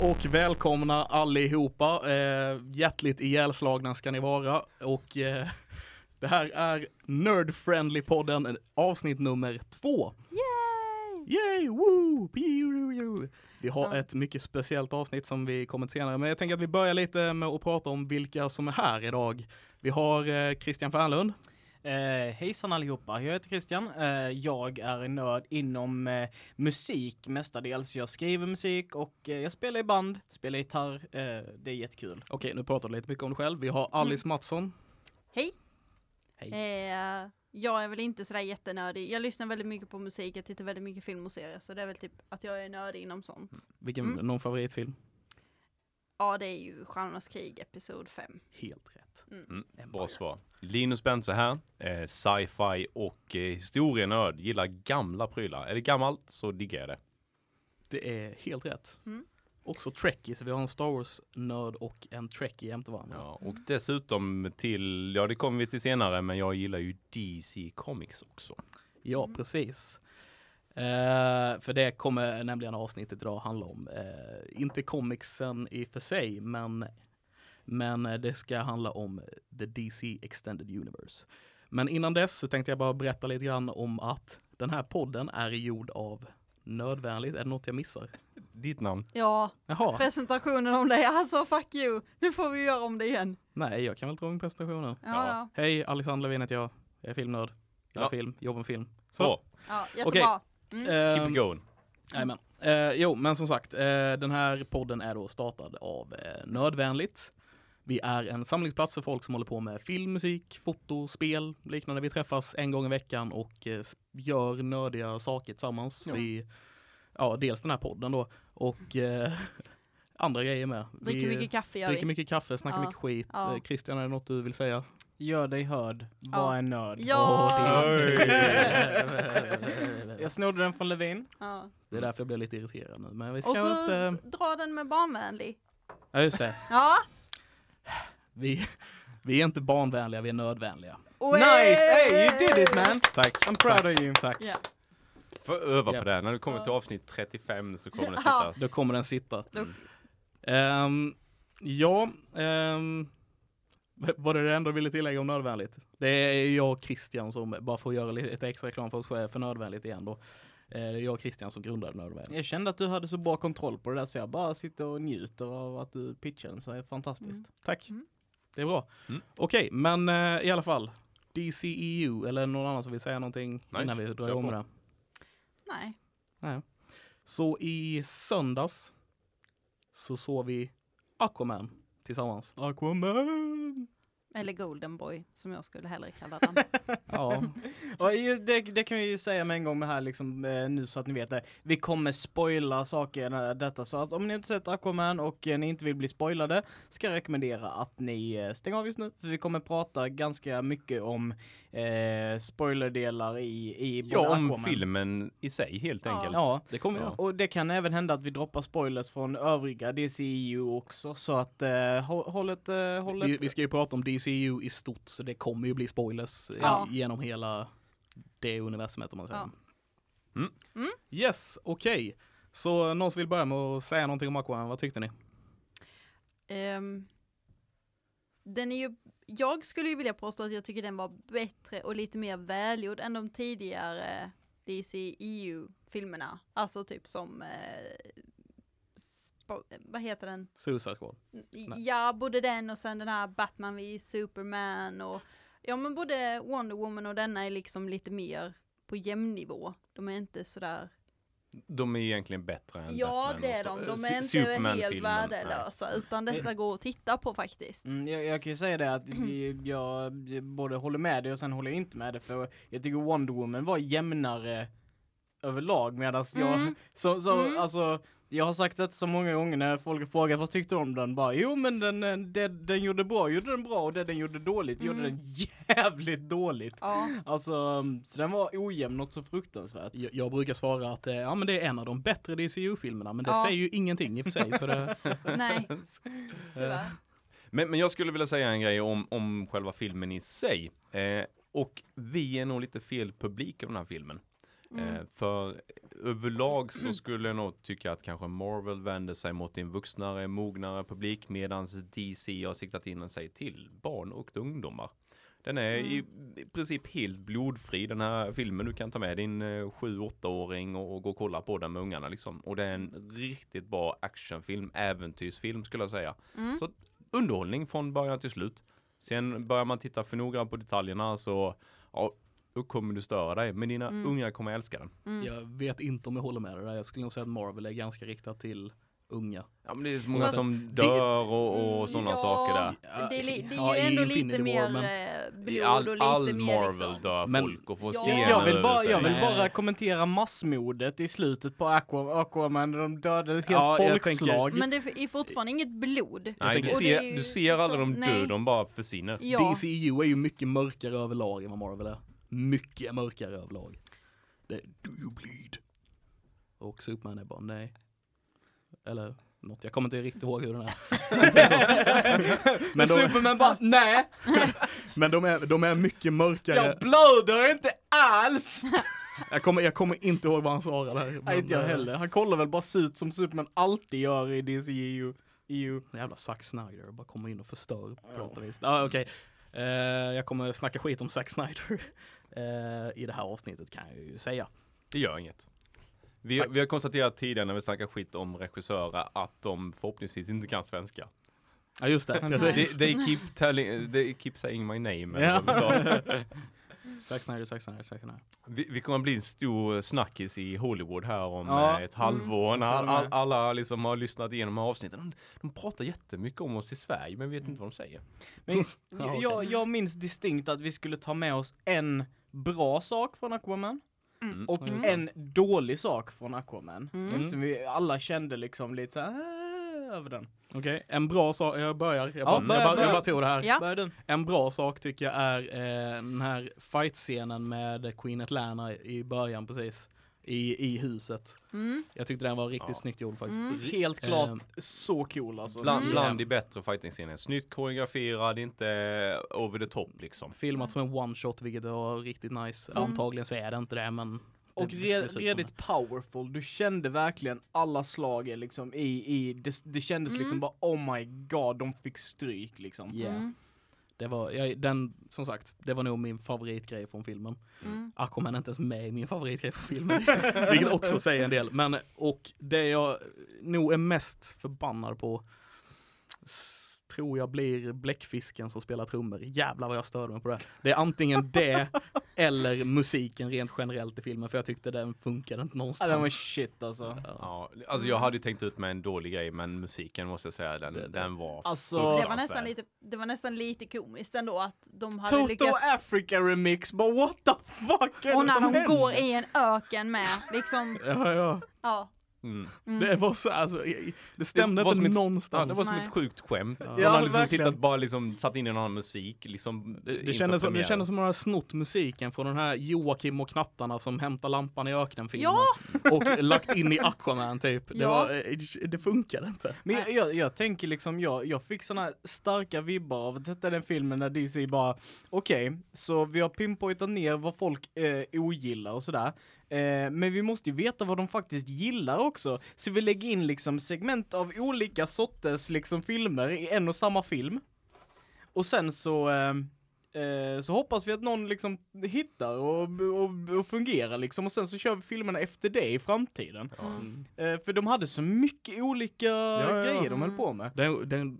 och välkomna allihopa. Eh, hjärtligt ihjälslagna ska ni vara. Och eh, det här är Nerd Friendly podden avsnitt nummer två. Yay! Yay! Woo! Pew! Vi har Ja. ett mycket speciellt avsnitt som vi kommer till senare, men jag tänker att vi börjar lite med att prata om vilka som är här idag. Vi har eh, Christian Fernlund. Eh, hejsan allihopa, jag heter Christian. Eh, jag är en nörd inom eh, musik mestadels. Jag skriver musik och eh, jag spelar i band, spelar gitarr. Eh, det är jättekul. Okej, nu pratar du lite mycket om dig själv. Vi har Alice Mattsson. Hej! Hej. Eh, jag är väl inte sådär jättenördig. Jag lyssnar väldigt mycket på musik, jag tittar väldigt mycket film och serier. Så det är väl typ att jag är nördig inom sånt. Vilken, Mm. någon favoritfilm? Ja, det är ju Stjärnornas krig, episod 5. Helt rätt. Mm, bra svar. Linus Bense här, eh, sci-fi och eh, historienörd, gillar gamla prylar. Är det gammalt så diggar jag det. Det är helt rätt. Mm. Också Trekkie, så vi har en Star Wars-nörd och en Trekkie jämte varandra. Ja, och dessutom till, ja det kommer vi till senare, men jag gillar ju DC Comics också. Ja, Mm. precis. Eh, för det kommer nämligen avsnittet idag handla om. Eh, inte comicsen i och för sig, men, men det ska handla om The DC Extended Universe. Men innan dess så tänkte jag bara berätta lite grann om att den här podden är gjord av Nödvändigt. Är det något jag missar? Ditt namn? Ja, Jaha, presentationen om dig, alltså fuck you! Nu får vi göra om det igen. nej jag kan väl dra min presentation nu. Ja, Ja. ja. Hej, Alexander Levin heter jag. Jag är filmnörd. Gillar Ja. film, jobbar med film. Så, ja jättebra. Mm. keep Ehm, it going. Jajamän. Eh, jo, men som sagt, eh, den här podden är då startad av eh, Nödvändigt. Vi är en samlingsplats för folk som håller på med film, musik, foto, spel, liknande. Vi träffas en gång i veckan och eh, gör nördiga saker tillsammans. Ja. Vi, ja, dels den här podden då och eh, andra grejer med. Dricker vi mycket kaffe gör dricker vi. mycket kaffe, snackar Ja. mycket skit. Ja. Eh, Christian, är det något du vill säga? Gör dig hörd, var Ja. en nörd. Ja! Jag snodde den från Levin. ja. Det är därför jag blev lite irriterad nu. Men vi ska Och så inte... dra den med barnvänlig. Ja, just det. Ja! Vi, vi är inte barnvänliga, vi är nödvänliga. Nice! Hey, you did it man! Tack. I'm proud Tack. of you. Tack. Ja. Får öva Ja. på det, när du kommer till avsnitt 35 så kommer den Ja. sitta. Då kommer den sitta. Då- Ehm, ja, um, var det det enda du ville tillägga om nödvändigt? Det är jag och Christian som, bara att göra lite extra reklam för oss för nödvändigt igen då. Eh, Det är jag och Christian som grundade nödvändigt. Jag kände att du hade så bra kontroll på det där så jag bara sitter och njuter av att du pitchar den så är det fantastiskt. Tack. Mm. Det är bra. Mm. Okej, men eh, i alla fall. DCEU, eller någon annan som vill säga någonting Nej, innan vi drar igång med det? Nej. Nej. Så i söndags så såg vi Aquaman tillsammans. Aquaman! Eller Golden Boy, som jag skulle hellre kalla den. Ja, Ja, ju- det, det kan vi ju säga med en gång med här liksom, eh, nu så att ni vet det. Vi kommer spoila saker när detta så att om ni inte sett Aquaman och eh, ni inte vill bli spoilade ska jag rekommendera att ni eh, stänger av just nu. För vi kommer prata ganska mycket om eh, spoilerdelar i, i både Ja, om Aquaman. filmen i sig helt Ja. enkelt. Ja, det kommer jag. och det kan även hända att vi droppar spoilers från övriga DCU också så att eh, håll, håll ett, eh, håll Vi, ett vi ska ju prata om DCU i stort så det kommer ju bli spoilers eh, Ja. genom hela det universumet om man säger. Ja. Mm. Mm. Yes, okej. Så någon som vill börja med att säga någonting om Aquaman, vad tyckte ni? Ehm, den är ju, jag skulle ju vilja påstå att jag tycker den var bättre och lite mer välgjord än de tidigare DC-EU-filmerna. Alltså typ som, eh, vad heter den? Suicide Squad. Ja, både den och sen den här Batman v Superman och ja men både Wonder Woman och denna är liksom lite mer på jämn nivå. De är inte sådär De är ju egentligen bättre än Ja Batman det är de, de eh, är inte Superman-filmen. helt värdelösa utan dessa går att titta på faktiskt. Mm, jag, jag kan ju säga det att jag, jag både håller med dig och sen håller jag inte med dig för jag tycker Wonder Woman var jämnare överlag medan jag, Mm. så, så Mm. alltså jag har sagt det så många gånger när folk frågar vad tyckte du om den? Bara jo men den, eh, det, den gjorde bra, gjorde den bra och det den gjorde dåligt gjorde Mm. den jävligt dåligt. Ja, Alltså, så den var ojämn något så fruktansvärt. Jag, jag brukar svara att eh, ja, men det är en av de bättre DCU-filmerna, men det Ja. säger ju ingenting i och för sig. Så det, nej, tyvärr. Men, men jag skulle vilja säga en grej om, om själva filmen i sig. Eh, och vi är nog lite fel publik av den här filmen. Mm. Eh, för överlag så skulle jag nog tycka att kanske Marvel vänder sig mot en vuxnare, mognare publik medan DC har siktat in sig till barn och ungdomar. Den är i, i princip helt blodfri den här filmen. Du kan ta med din eh, 7-8-åring och, och gå och kolla på den med ungarna liksom. Och det är en riktigt bra actionfilm, äventyrsfilm skulle jag säga. Mm. Så underhållning från början till slut. Sen börjar man titta för noga på detaljerna så ja, då kommer du störa dig. Men dina Mm. unga kommer älska den. Mm. Jag vet inte om jag håller med dig där. Jag skulle nog säga att Marvel är ganska riktat till unga. Ja men det är så många som det- dör och, och Mm, sådana ja, saker där. Det är, li- det är Ja, ju ändå Infinity lite War, mer men- eh, blod I och all, lite all mer Marvel liksom. dör Men- folk och får Ja. stenar Jag vill, bara, jag vill bara kommentera massmordet i slutet på Aqua, Aquaman de dödade ett helt Ja, folkslag. Men det är fortfarande inget blod. Nej, du det ser, ju du ser alla de dör, de bara försvinner. Ja. DCU är ju mycket mörkare överlag än vad Marvel är. Mycket mörkare överlag. Det är Do you bleed? Och Superman är bara nej. Eller något, jag kommer inte riktigt ihåg hur den är. men, de, Superman bara, nej, men de, är, de är mycket mörkare. jag blöder inte alls! Jag kommer, jag kommer inte ihåg vad han svarade här. Nej, inte jag eh, heller. Han kollar väl bara ut som Superman alltid gör i DCU. EU. Jävla Zack Snyder, bara kommer in och förstör på något vis. Ah, okej. Eh, jag kommer snacka skit om Zack Snyder i det här avsnittet kan jag ju säga. Det gör inget. Vi, vi har konstaterat tidigare när vi snackar skit om regissörer att de förhoppningsvis inte kan svenska. Ja just det. They, they, keep telling, they keep saying my name. Ja. vi. Zack Snyder, Zack Snyder, Zack Snyder. Vi, vi kommer att bli en stor snackis i Hollywood här om Ja. eh, ett halvår. När Jag all, all, alla liksom har lyssnat igenom avsnitten. De, de pratar jättemycket om oss i Sverige men vet inte vad de säger. Men Ja, okej. jag, jag minns distinkt att vi skulle ta med oss en bra sak från Aquaman Mm. och Ja, just det. en dålig sak från Aquaman. Mm. Eftersom vi alla kände liksom lite så här, "Ah", över den. Okej, en bra sak, jag börjar, jag Ja, bara, börja, jag, bara, börja. jag bara tog det här. Ja. En bra sak tycker jag är eh, den här fight-scenen med Queen Atlanta i början precis. I, i huset. Mm. Jag tyckte den var riktigt Ja. snyggt gjord faktiskt. Mm. Helt klart så cool alltså. Bland, Mm. bland de bättre fighting-scenerna. Snyggt koreograferad, inte over the top liksom. Filmat som en one-shot vilket var riktigt nice. Mm. Antagligen så är det inte det men Och det re, skulle se ut som redigt powerful, du kände verkligen alla slag liksom i, i det, det kändes Mm. liksom bara oh my god, de fick stryk liksom. Yeah. Mm. Det var, jag, den, som sagt, det var nog min favoritgrej från filmen. Mm. Aquaman är inte ens med i min favoritgrej från filmen. vilket också säger en del. Men, och det jag nog är mest förbannad på tror jag blir bläckfisken som spelar trummor. Jävlar vad jag störde mig på det. Det är antingen det eller musiken rent generellt i filmen för jag tyckte den funkade inte Ja, någonstans. den var shit alltså. Ja. Ja, alltså jag hade ju tänkt ut med en dålig grej men musiken måste jag säga den, Det- det- den var Alltså- Det var, nästan lite, det var nästan lite komiskt ändå att de hade Toto lyckats Africa remix, bara what the fuck är Och det när som de händer? går i en öken med, liksom, Ja, ja. ja. Mm. Det var så, alltså, det stämde Det var inte ett- någonstans. Ja, det var som Nej. ett sjukt skämt. Ja. De hade liksom verkligen. suttit bara liksom satt in en annan musik liksom. Det, det, kändes som, det kändes som att de hade snott musiken från den här Joakim och knattarna som hämtar lampan i öknen filmen Ja! och lagt in i Aquaman typ. Det, Ja. var, eh, det funkade inte. Men jag, jag, jag tänker liksom, jag, jag fick såna här starka vibbar av att detta är den filmen där DC bara, okej, så vi har pinpointat ner vad folk eh, ogillar och sådär. Eh, men vi måste ju veta vad de faktiskt gillar också. Så vi lägger in liksom segment av olika sorters liksom filmer i en och samma film. Och sen så, ehm, eh, så hoppas vi att någon liksom hittar och, och, och fungerar liksom. Och sen så kör vi filmerna efter det i framtiden. Mm. Eh, för de hade så mycket olika ja, ja. grejer de höll på med. Den, den,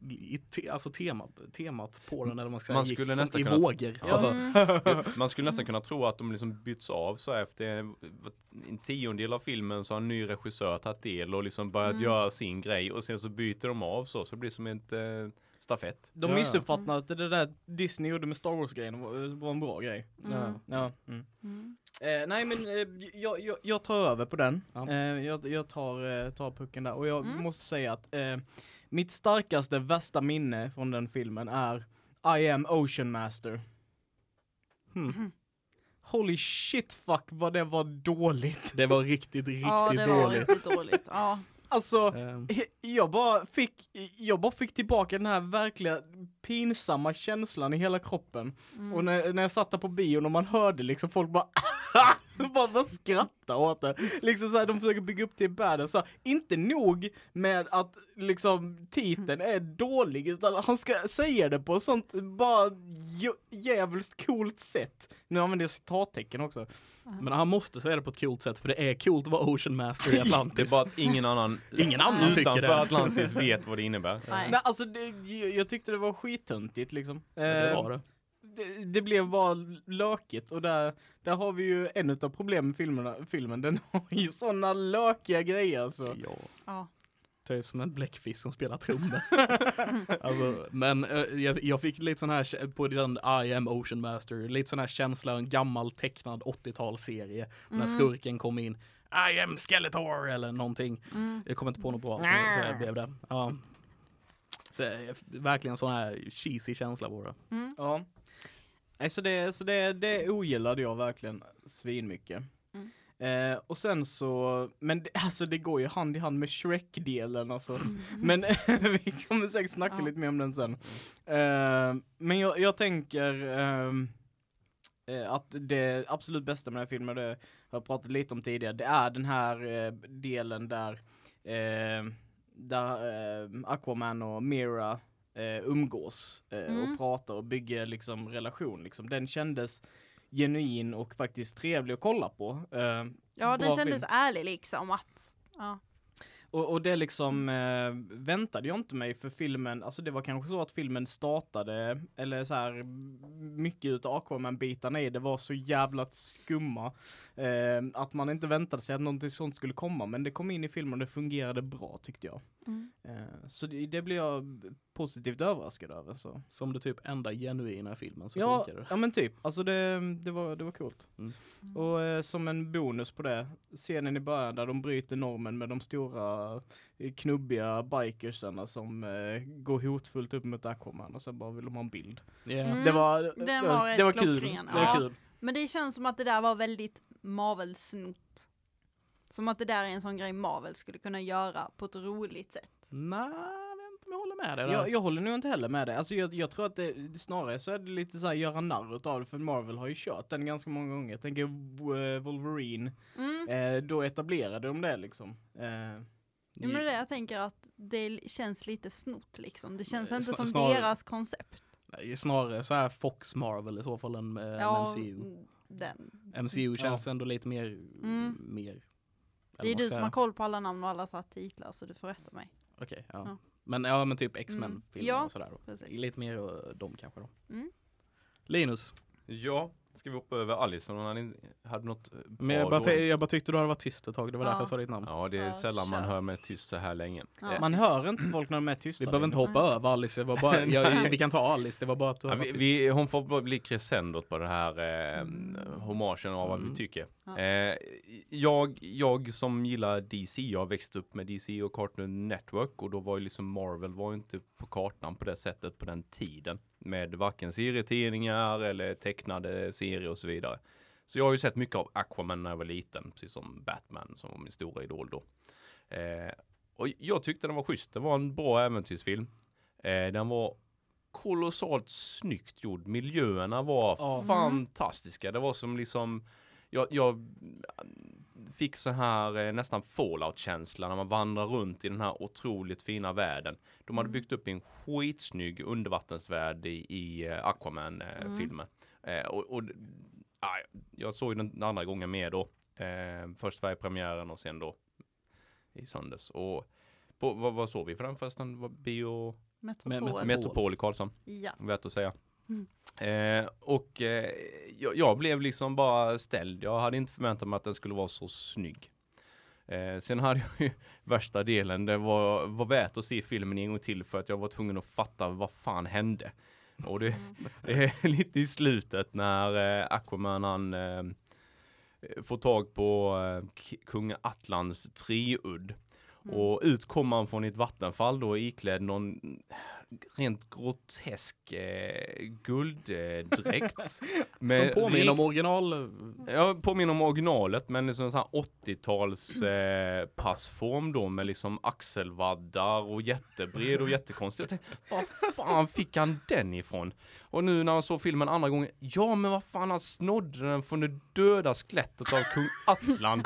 te, alltså tema, temat på den, eller man ska Man gick skulle nästan i kunna- vågor. Ja. Mm. Man skulle nästan kunna tro att de liksom byts av så efter en tiondel av filmen så har en ny regissör tagit del och liksom börjat Mm. göra sin grej och sen så byter de av så, så det blir som ett eh, stafett. De Ja, missuppfattade att det där Disney gjorde med Star Wars-grejen var, var en bra grej. Mm. Ja. Mm. Mm. Eh, nej men eh, jag, jag, jag tar över på den. Ja. Eh, jag, jag tar, eh, tar pucken där och jag Mm. måste säga att eh, mitt starkaste, värsta minne från den filmen är I am Ocean Master. Hmm. Holy shit fuck vad det var dåligt. Det var riktigt, riktigt Ja, det var dåligt. riktigt dåligt. Ja. Alltså, Ehm, jag bara fick, jag bara fick tillbaka den här verkliga pinsamma känslan i hela kroppen. Mm. Och när, när jag satt där på bion och man hörde liksom folk bara bara, bara skratta åt det. Liksom såhär, de försöker bygga upp till badass. Så, inte nog med att liksom titeln är dålig, utan han ska säga det på ett sånt bara jä- jävligt coolt sätt. Nu använder jag citattecken också. Men han måste säga det på ett coolt sätt för det är coolt att vara Ocean Master i Atlantis. Det är bara att ingen annan, Ingen annan tycker utanför det. Atlantis vet vad det innebär. Nej. Nej, alltså det, jag jag tyckte det var skittöntigt liksom. det Eh, var det. Det, det blev bara lökigt och där, där har vi ju en av problemen med filmerna, filmen. Den har ju såna lökiga grejer alltså. Ja. Ja. Typ som en bläckfisk som spelar trummor. alltså, men eh, jag, jag fick lite sån här, på den I am Ocean Master, lite sån här känsla, en gammal tecknad 80-talsserie. När Mm. skurken kom in, I am Skeletor eller någonting. Mm. Jag kommer inte på något bra, så jag blev det. Ja. Så, eh, verkligen sån här cheesy känsla det. Mm. Ja. Nej, så det, så det, det ogillade jag verkligen svinmycket. Mm. Eh, och sen så, men det, alltså det går ju hand i hand med Shrek-delen alltså. Mm. Men vi kommer säkert snacka Ja. lite mer om den sen. Eh, men jag, jag tänker ehm, eh, att det absolut bästa med den här filmen, det har jag pratat lite om tidigare, det är den här eh, delen där, eh, där eh, Aquaman och Mira eh, umgås eh, Mm. och pratar och bygger liksom relation. Liksom. Den kändes genuin och faktiskt trevlig att kolla på. Eh, Ja, den kändes film. ärlig liksom att, ja. Och, och det liksom eh, väntade jag inte mig för filmen, alltså det var kanske så att filmen startade, eller så här mycket utav Aquaman-bitarna i det var så jävla skumma. Eh, att man inte väntade sig att någonting sånt skulle komma, men det kom in i filmen och det fungerade bra tyckte jag. Mm. Eh, så det, det blev jag positivt överraskad över. Så. Som det typ enda genuina filmen så Ja, funkar det. ja men typ, alltså det, det, var, det var coolt. Mm. Och eh, som en bonus på det, scenen i början där de bryter normen med de stora eh, knubbiga bikersarna som eh, går hotfullt upp mot Aquaman och sen bara vill de ha en bild. Yeah. Mm. Det var, Den det var det var kul. klockren, Det var ja. kul. Men det känns som att det där var väldigt Marvel-snott. Som att det där är en sån grej Marvel skulle kunna göra på ett roligt sätt. Nej, jag vet inte om jag håller med dig. Jag, jag håller nog inte heller med dig. Alltså jag, jag tror att det, snarare så är det lite så här göra narr utav det för Marvel har ju kört den ganska många gånger. Jag tänker eh, Wolverine, Mm. eh, då etablerade de det liksom. Eh, Jo, men det jag tänker att det känns lite snott liksom. Det känns Eh, inte som snarare- deras koncept. Nej, Snarare så här Fox Marvel i så fall än, äh, Ja, än MCU. den. MCU känns ändå lite mer, Mm. mer. Det är du som har koll på alla namn och alla satt titlar så du får rätta mig. Okej, ja. Ja. Men ja, men typ X-Men-filmer Ja, och sådär då. Lite mer uh, de kanske då. Mm. Linus, Ja, ska vi hoppa över Alice om hon hade, något eh, bra men jag, bara, dåligt? jag bara tyckte du hade varit tyst ett tag, det var Ja. därför jag sa ditt namn. Ja, det är Ja, sällan man kör. hör mig tyst så här länge. Ja. Eh, man hör inte folk när de är tysta. Vi behöver inte Linus. hoppa över Alice, det var bara, jag, vi kan ta Alice, det var bara att du Ja, vi, tyst. vi, hon får bli crescendot på det här eh, Mm. hommagen av vad Mm. vi tycker. Ja. Eh, jag, jag som gillar DC, jag har växt upp med DC och Cartoon Network och då var ju liksom Marvel var ju inte på kartan på det sättet på den tiden. Med varken serietidningar eller tecknade serier och så vidare. Så jag har ju sett mycket av Aquaman när jag var liten, precis som Batman som var min stora idol då. Eh, och jag tyckte den var schysst, det var en bra äventyrsfilm. Eh, den var kolossalt snyggt gjord. Miljöerna var Ja. fantastiska. Det var som liksom, jag, jag fick så här eh, nästan fallout-känsla när man vandrar runt i den här otroligt fina världen. De hade Mm. byggt upp en skitsnygg undervattensvärld i, i eh, Aquaman-filmen. Eh, och, och ja, jag såg den andra gången med då. Eh, först Sverigepremiären och sen då i söndags. Och på, vad, vad såg vi för den förresten? Var bio Metropol. Metropol. I Karlshamn, Ja. värt att säga. Mm. Eh, och eh, jag, jag blev liksom bara ställd. Jag hade inte förväntat mig att den skulle vara så snygg. Eh, sen hade jag ju värsta delen, det var, var värt att se filmen en gång till för att jag var tvungen att fatta vad fan hände. Och det, det är lite i slutet när eh, Aquaman han eh, får tag på eh, kung Atlans treudd. Mm. Och ut kommer han från ett vattenfall då iklädd någon rent grotesk eh, gulddräkt. Som påminner om original. Jag påminner om originalet men liksom sån här 80-tals eh, passform då med liksom axelvaddar och jättebred och jättekonstig. Jag tänkte, var fan fick han den ifrån? Och nu när jag såg filmen andra gången, ja men vad fan han snodde den från det döda skelettet av kung Atlan.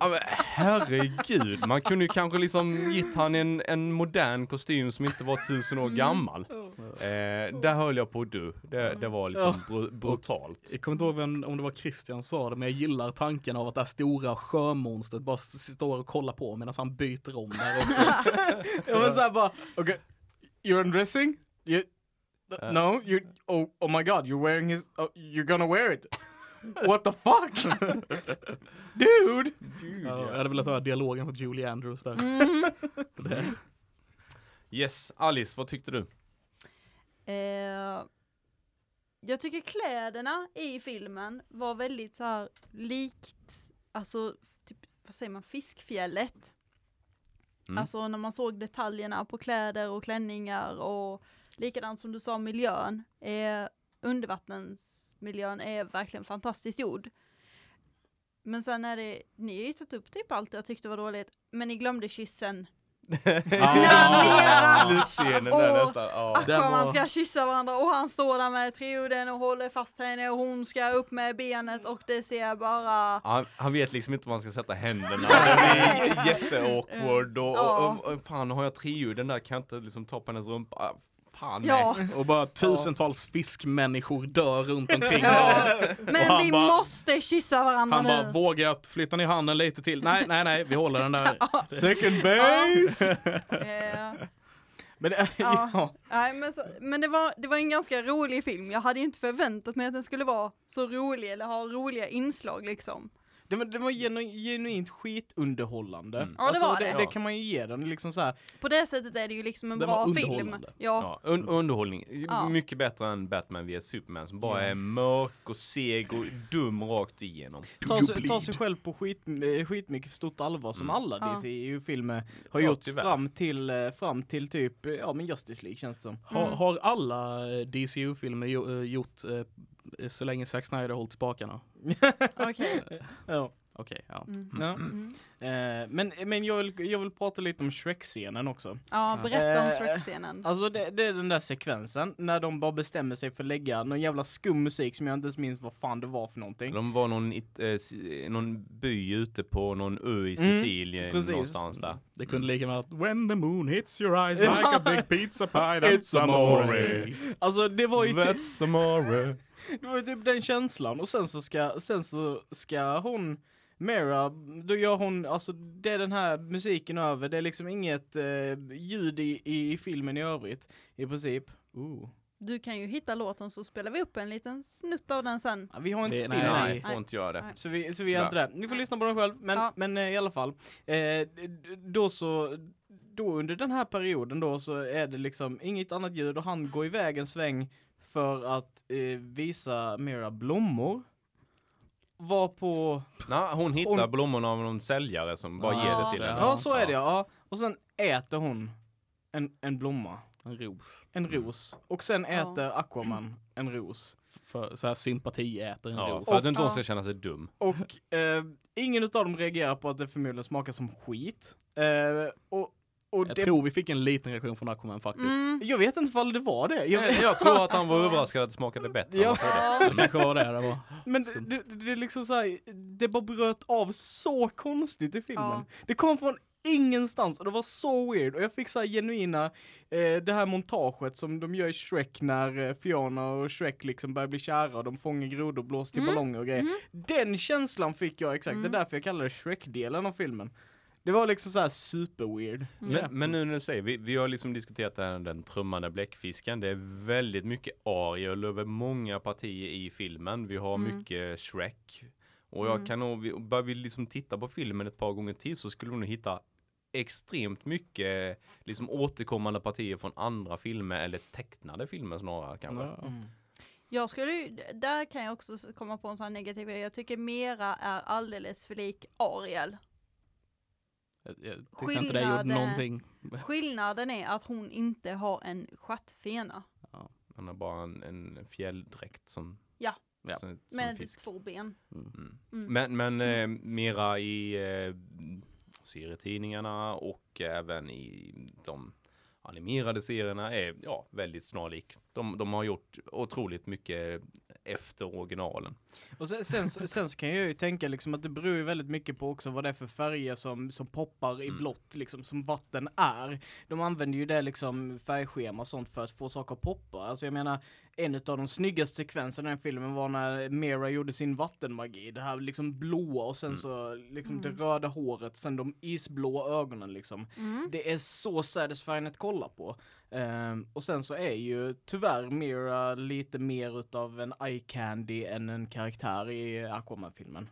Ja, men herregud, man kunde ju kanske liksom gett han en, en modern kostym som inte var tusen år gammal. Eh, där höll jag på att dö. Det, det var liksom bru- brutalt. Jag kommer inte ihåg vem, om det var Christian som sa det, men jag gillar tanken av att det här stora sjömonstret bara står och kollar på medan han byter om där också. Jag var såhär bara, okay, you're undressing? You, Ja. no, you, oh, oh my god, you're wearing his, oh, you're gonna wear it. What the fuck? Dude! Ja, jag hade velat höra dialogen från Julie Andrews där. Mm. Yes, Alice, vad tyckte du? Eh, jag tycker kläderna i filmen var väldigt så här likt, alltså typ, vad säger man, fiskfjället. Mm. Alltså när man såg detaljerna på kläder och klänningar och likadant som du sa miljön, eh, undervattensmiljön är verkligen fantastiskt gjord. Men sen är det, ni har ju tagit upp typ allt jag tyckte var dåligt, men ni glömde kyssen. Ah. Slutscenen där Och- nästan. Ja. Det Aquaman var- ska kyssa varandra och han står där med trioden och håller fast henne och hon ska upp med benet och det ser bara Han, han vet liksom inte var han ska sätta händerna. Det är jätteawkward och, Ja. och, och fan har jag trio den där kan jag inte liksom ta på hennes rumpa. Fan Ja, nej. och bara tusentals fiskmänniskor dör runt omkring. Ja. Men vi bara- måste kyssa varandra Han bara, nu. vågar jag flytta ner handen lite till? Nej, nej, nej, vi håller den där. Second base! Eh, Men det, Ja. ja. nej, men så, men det, var, det var en ganska rolig film. Jag hade inte förväntat mig att den skulle vara så rolig eller ha roliga inslag liksom. Det var, det var genu, genuint skitunderhållande. Mm. Ja, det var det. det. Det kan man ju ge den liksom så här. På det sättet är det ju liksom en Den var bra film. Ja, Ja, un underhållning. Ja. Mycket bättre än Batman vs Superman som bara Ja. är mörk och seg och dum rakt igenom. Ta, you sig- ta bleed? sig själv på skit, eh, skitmycket stort allvar som Mm. alla Ja. DCU-filmer har Ja, gjort tyvärr. fram till, eh, fram till typ, eh, ja men Justice League känns det som. Har, Mm. har alla DCU-filmer eh, gjort så länge Zack Snyder har hållit spakarna? okej. Ja. Okej, ja. Mm. Ja. Mm. Eh, men men jag, vill, jag vill prata lite om Shrek-scenen också. Ja, berätta om Eh, Shrek-scenen. Alltså det, det är den där sekvensen när de bara bestämmer sig för att lägga någon jävla skum musik som jag inte ens minns vad fan det var för någonting. De var någon, it, eh, någon by ute på någon ö i Mm, Sicilien precis. någonstans där. Det kunde lika gärna varit When the moon hits your eyes like a big pizza pie that's amore. Alltså det var ju That's amore. Det var ju typ den känslan och sen så ska, sen så ska hon Mera, då gör hon, alltså det är den här musiken över, det är liksom inget eh, ljud i, i, i filmen i övrigt i princip. Ooh. Du kan ju hitta låten så spelar vi upp en liten snutt av den sen. Ja, vi har inte Det- nej, nej, Nej, får inte göra det. Nej. Så vi, så vi gör inte det. Ni får lyssna på den själv, men, Ja. men eh, i alla fall. Eh, då så, då under den här perioden då så är det liksom inget annat ljud och han går iväg en sväng för att eh, visa mera blommor. Var på, Nej, hon hittar Hon- blommorna av någon säljare som bara Ja, ger det till ja. henne. ja så är det ja. Och sen äter hon en, en blomma, En ros. en ros. Och sen Ja. äter Aquaman en ros. För så här sympati äter en Ja, ros. för att inte hon Ja. ska känna sig dum. Och eh, ingen av dem reagerar på att det förmodligen smakar som skit. Eh, och, och Jag det, tror vi fick en liten reaktion från Aquaman faktiskt. Mm. jag vet inte ifall det var det. Jag, Jag, jag tror att han var Alltså- överraskad att det smakade bättre. Ja. Det kanske var det det var. Men det, det, det är liksom så här, det bara bröt av så konstigt i filmen. Ja. Det kom från ingenstans och det var så weird och jag fick så här genuina, eh, det här montaget som de gör i Shrek när eh, Fiona och Shrek liksom börjar bli kära och de fångar grodor, blåser till Mm. ballonger och grejer. Mm. Den känslan fick jag exakt, Mm. det är därför jag kallar det Shrek-delen av filmen. Det var liksom så här super weird. Mm. Men, men nu när du säger, vi, vi har liksom diskuterat det här, den trummande bläckfisken. Det är väldigt mycket ariel över många partier i filmen. Vi har Mm. mycket Shrek. Och jag Mm. kan nog, vi- bara vi liksom titta på filmen ett par gånger till så skulle vi nog hitta extremt mycket liksom återkommande partier från andra filmer eller tecknade filmer snarare kanske. Ja. Jag skulle ju, där kan jag också komma på en sån här negativ grej. Jag tycker Mera är alldeles för lik Ariel. Jag, jag tyckte inte det gjorde Skillnaden- någonting. Skillnaden är att hon inte har en stjärtfena Han har bara en, en fjälldräkt som, Ja. Ja. som, som med fisk. två ben. Mm. Mm. Mm. Men, men eh, mera i eh, serietidningarna och även i de animerade serierna är ja, väldigt snarlik. De, de har gjort otroligt mycket efter originalen. Och sen, sen, sen så kan jag ju tänka liksom att det beror ju väldigt mycket på också vad det är för färger som, som poppar i Mm. blått, liksom som vatten är. De använder ju det liksom färgschema och sånt för att få saker att poppa. Alltså jag menar, en av de snyggaste sekvenserna i den filmen var när Mera gjorde sin vattenmagi. Det här liksom blåa och sen Mm. så liksom Mm. det röda håret, sen de isblå ögonen liksom. Mm. Det är så satisfying att kolla på. Ehm, och sen så är ju tyvärr Mira lite mer utav en eye candy än en karaktär i Aquaman-filmen.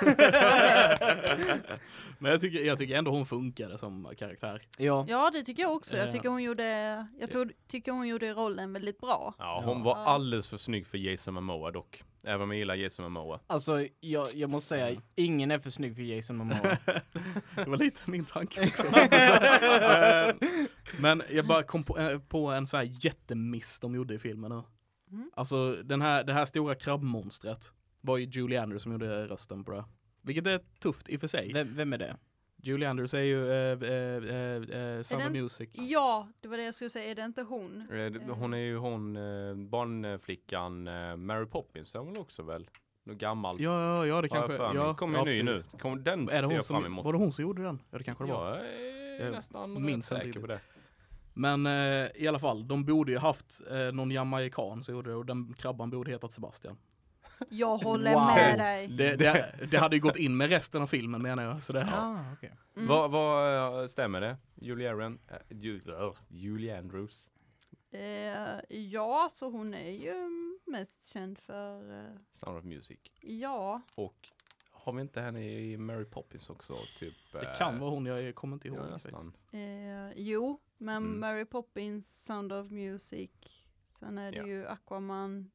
Men jag tycker, jag tycker ändå hon funkade som karaktär. Ja. Ja det tycker jag också. Jag Ja. tycker hon gjorde, jag tror, tycker hon gjorde rollen väldigt bra. Ja, hon Ja. var alldeles för snygg för Jason Momoa dock. Även om jag gillar Jason Momoa. Alltså jag, jag måste säga, ingen är för snygg för Jason Momoa. Det var lite min tanke också. Eh, Men jag bara kom på, eh, på en så här jättemiss de gjorde i filmen nu. Mm. Alltså den här, det här stora krabbmonstret var ju Julie Andrews som gjorde rösten på det. Vilket är tufft i och för sig. vem, vem är det? Julie Andrews är ju äh, äh, äh, Sound of Music. Ja, det var det jag skulle säga. Är det inte hon? Eh, Hon är ju hon, eh, barnflickan eh, Mary Poppins är hon också väl? Något gammalt. Ja, ja, ja det kanske. Ja, kommer ja, ny nu. Kommer, den Är det hon jag fram som, emot. var det hon som gjorde den? Ja, det kanske det var. Jag är Jag nästan minns säker på riktigt. det. Men eh, i alla fall, de borde ju haft eh, någon jamaican som gjorde det och den krabban borde hetat Sebastian. Jag håller Wow. med dig. Det, det, det hade ju gått in med resten av filmen menar jag. Så det, Ah, okej. Mm. Vad, vad eh, stämmer det? Julie Aaron, uh, Julie Andrews. Eh, ja, så hon är ju mest känd för, eh, Sound of Music. ja, Och har vi inte henne i Mary Poppins också? Typ, det kan vara hon, jag kommer inte ihåg. Ja, faktiskt. eh, jo, men Mm. Mary Poppins, Sound of Music, sen är det Ja. ju Aquaman.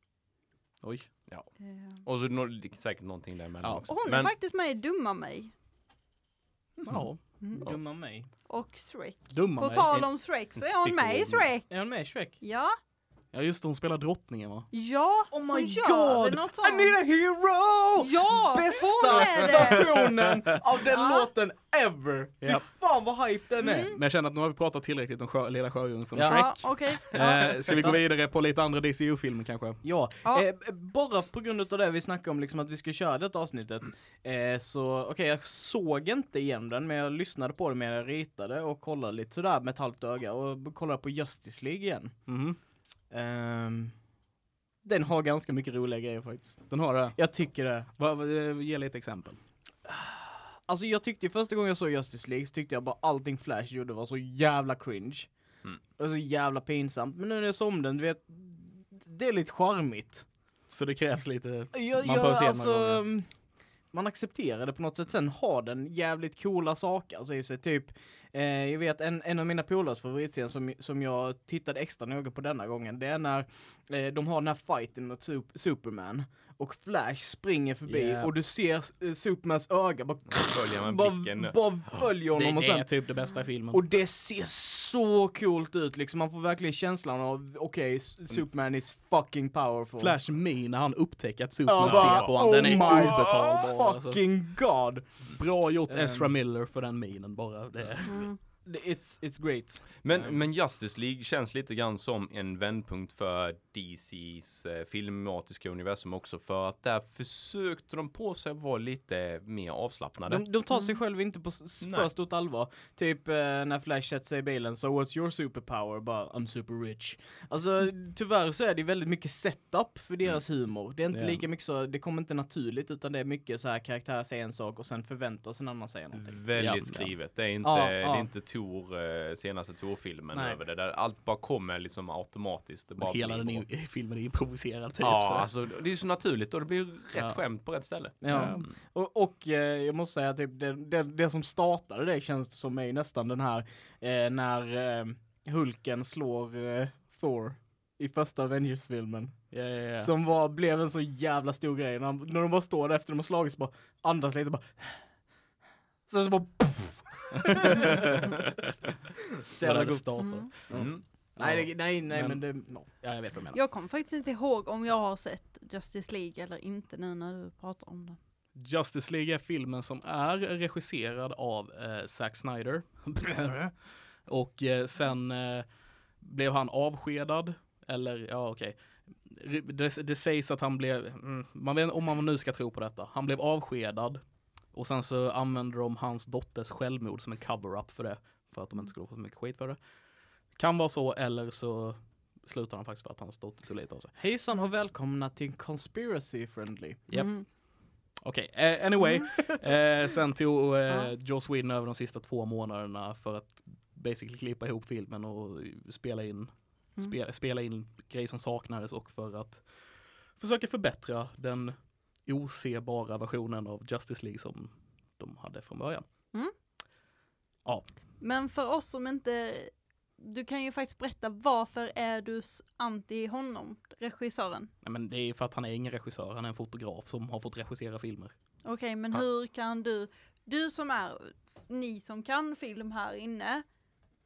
Oj. Eh, Och så nå- säkert någonting däremellan Ja. också. och hon Men är faktiskt med i Dumma mig. Ja, Mm. Ja. Dumma mig. Och Shrek. dumma På mig. tal om Shrek så är hon med i Shrek. Är hon med i Shrek? Ja, Ja just det, hon spelar drottningen va? ja, Oh my hon gör god! något I need a hero! Ja, Bästa versionen av den Ja. låten ever! Fy Ja. fan vad hype den är! Mm. Men jag känner att nu har vi pratat tillräckligt om sjö, Lilla Sjöjungfrun från Ja. Shrek. Ja. Eh, ska vi gå vidare på lite andra DCU-filmer kanske? Ja, Ja. Eh, bara på grund av det vi snackade om, liksom att vi skulle köra detta avsnittet. Eh, så okej, jag såg inte igen den, men jag lyssnade på den medan jag ritade och kollade lite sådär med ett halvt öga och kollade på Justice League igen. Mhm. Ehm, den har ganska mycket roliga grejer faktiskt. Den har det. Jag tycker det. Va, va, ge lite exempel. Alltså jag tyckte första gången jag såg Justice League så tyckte jag bara allting Flash gjorde var så jävla cringe. Mm. Det var så jävla pinsamt. Men nu när jag såg om den, du vet, det är lite charmigt. Så det krävs lite, Jag, Man jag, behöver se alltså, mm, man accepterar det på något sätt. Sen har den jävligt coola saker alltså, i sig. Typ, Eh, jag vet en, en av mina polares favoritscener som, som jag tittade extra noga på denna gången. Det är när de har den här fighten mot Sup- Superman. Och Flash springer förbi Yeah. och du ser eh, Supermans öga bara, följer med bara, bara följer det, honom och det sen är typ det bästa i filmen. och det ser så coolt ut liksom, man får verkligen känslan av okej, S- Superman is fucking powerful. Flash Me när han upptäcker att Superman Ja, bara, ser på honom, den är oh my obetalbar. Alltså. Fucking god! Bra gjort Ehm. Ezra Miller för den minen bara. Det. Mm. It's, it's great. Men, Mm. men Justice League känns lite grann som en vändpunkt för DCs eh, filmatiska universum också för att där försökte de på sig att vara lite mer avslappnade. De, de tar sig själva inte på för stort allvar. Typ eh, när Flash sätter sig i bilen så what's your superpower? Bara I'm super rich. Alltså tyvärr så är det väldigt mycket setup för deras humor. Det är inte Ja. lika mycket så, det kommer inte naturligt utan det är mycket så här karaktär säger en sak och sen förväntar sig en annan säga någonting. Väldigt Ja, skrivet. Det är inte, Ja, det ja. är inte Tor, eh, senaste Tor-filmen över det. Där allt bara kommer liksom automatiskt. Det bara Hela den i, filmen är improviserad typ. Ja, så. alltså det är så naturligt och det blir rätt Ja. skämt på rätt ställe. Ja. Mm. Och, och eh, jag måste säga att typ, det, det, det som startade det känns som är ju nästan den här eh, när eh, Hulken slår eh, Thor i första Avengers-filmen. Ja, ja, ja. Som var, blev en så jävla stor grej. När, när de bara står där efter de har slagits bara andas lite bara Sen så bara Så jävla det gott. startar. Mm. Mm. Nej, det, nej, nej, Men- men, det, no. Ja, jag vet vad du menar. Jag kommer faktiskt inte ihåg om jag har sett Justice League eller inte nu när du pratar om den. Justice League är filmen som är regisserad av eh, Zack Snyder. och eh, sen eh, blev han avskedad. Eller ja, okej. Det, det sägs att han blev, mm, man vet om man nu ska tro på detta. Han blev avskedad. Och sen så använder de hans dotters självmord som en cover-up för det. För att de inte skulle få så mycket skit för det. Kan vara så, eller så slutar han faktiskt för att hans dotter tog lite av sig. Hejsan och välkomna till Conspiracy Friendly. Japp. Mhm. Okej, eh, anyway. Eh, sen tog Ja. Joe Sweden över de sista två månaderna för att basically klippa ihop filmen och spela in, Mm. spela, spela in grejer som saknades och för att försöka förbättra den osebara versionen av Justice League som de hade från början. Men för oss som inte, du kan ju faktiskt berätta varför är du anti honom, regissören? Nej, men det är för att han är ingen regissör, han är en fotograf som har fått regissera filmer. Okej, men Ja. hur kan du, du som är, ni som kan film här inne,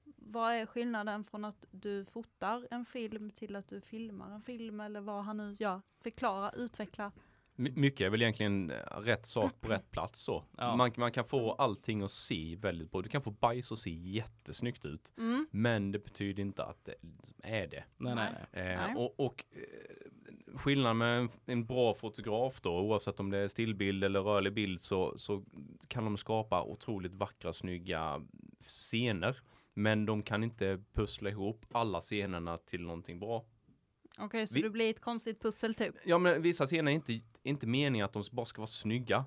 vad är skillnaden från att du fotar en film till att du filmar en film eller vad han nu gör? Förklara, utveckla. My- Mycket är väl egentligen eh, rätt sak på rätt plats så. Ja. Man, man kan få allting att se väldigt bra. Du kan få bajs att se jättesnyggt ut. Mm. Men det betyder inte att det är det. Nej, nej, Nej. Eh, och och eh, skillnaden med en, en bra fotograf då, oavsett om det är stillbild eller rörlig bild, så, så kan de skapa otroligt vackra, snygga scener. Men de kan inte pussla ihop alla scenerna till någonting bra. Okej, så Vi- det blir ett konstigt pussel typ. Ja men vissa scener är inte, inte meningen att de bara ska vara snygga.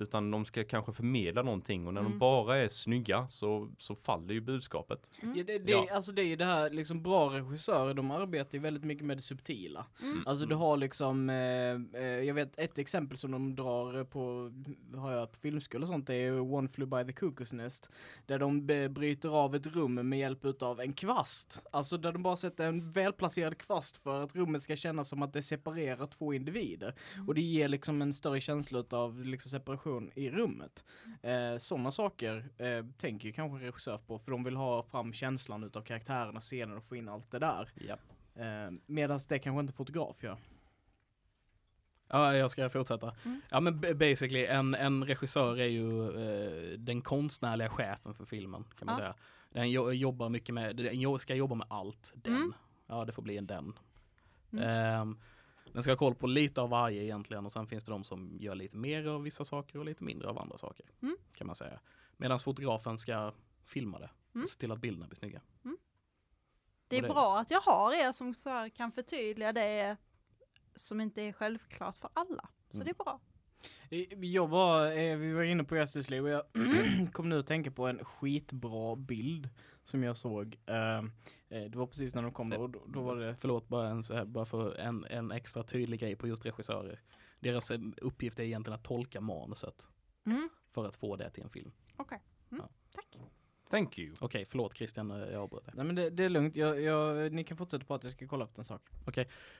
Utan de ska kanske förmedla någonting och när Mm. de bara är snygga så, så faller ju budskapet. Mm. Ja, det, det, Ja. Alltså det är ju det här, liksom bra regissörer, de arbetar ju väldigt mycket med det subtila. Mm. Alltså du har liksom, eh, eh, jag vet ett exempel som de drar på, har jag på filmskola och sånt, det är One Flew by the Cuckoo's Nest. Där de bryter av ett rum med hjälp utav en kvast. Alltså där de bara sätter en välplacerad kvast för att rummet ska kännas som att det separerar två individer. Och det ger liksom en större känsla av liksom separation i rummet. Eh, Sådana saker eh, tänker ju kanske en regissör på för de vill ha fram känslan utav karaktärerna, scenen och få in allt det där. Ja. Eh, Medan det kanske inte fotograf gör. Ja, jag ska fortsätta. Mm. Ja, men basically en, en regissör är ju eh, den konstnärliga chefen för filmen kan man Ja. säga. Den jo- jobbar mycket med, den jo- ska jobba med allt. Den. Mm. Ja, det får bli en den. Mm. Ehm, den ska ha koll på lite av varje egentligen och sen finns det de som gör lite mer av vissa saker och lite mindre av andra saker. Mm. Kan man säga. Medan fotografen ska filma det Mm. och se till att bilderna blir snygga. Det är det- bra att jag har er som så här kan förtydliga det som inte är självklart för alla. Så Mm. det är bra. Jag var, eh, vi var inne på Justice League och jag kom nu att tänka på en skitbra bild som jag såg. Eh, eh, det var precis när de kom och då, då var det Förlåt, bara, en, så här, bara för en, en extra tydlig grej på just regissörer. Deras eh, uppgift är egentligen att tolka manuset Mm. för att få det till en film. Okej. Mm. Ja. Tack. Thank you. Okej, förlåt Christian, eh, jag avbröt dig. Nej men det, det är lugnt, jag, jag, ni kan fortsätta på att jag ska kolla efter en sak.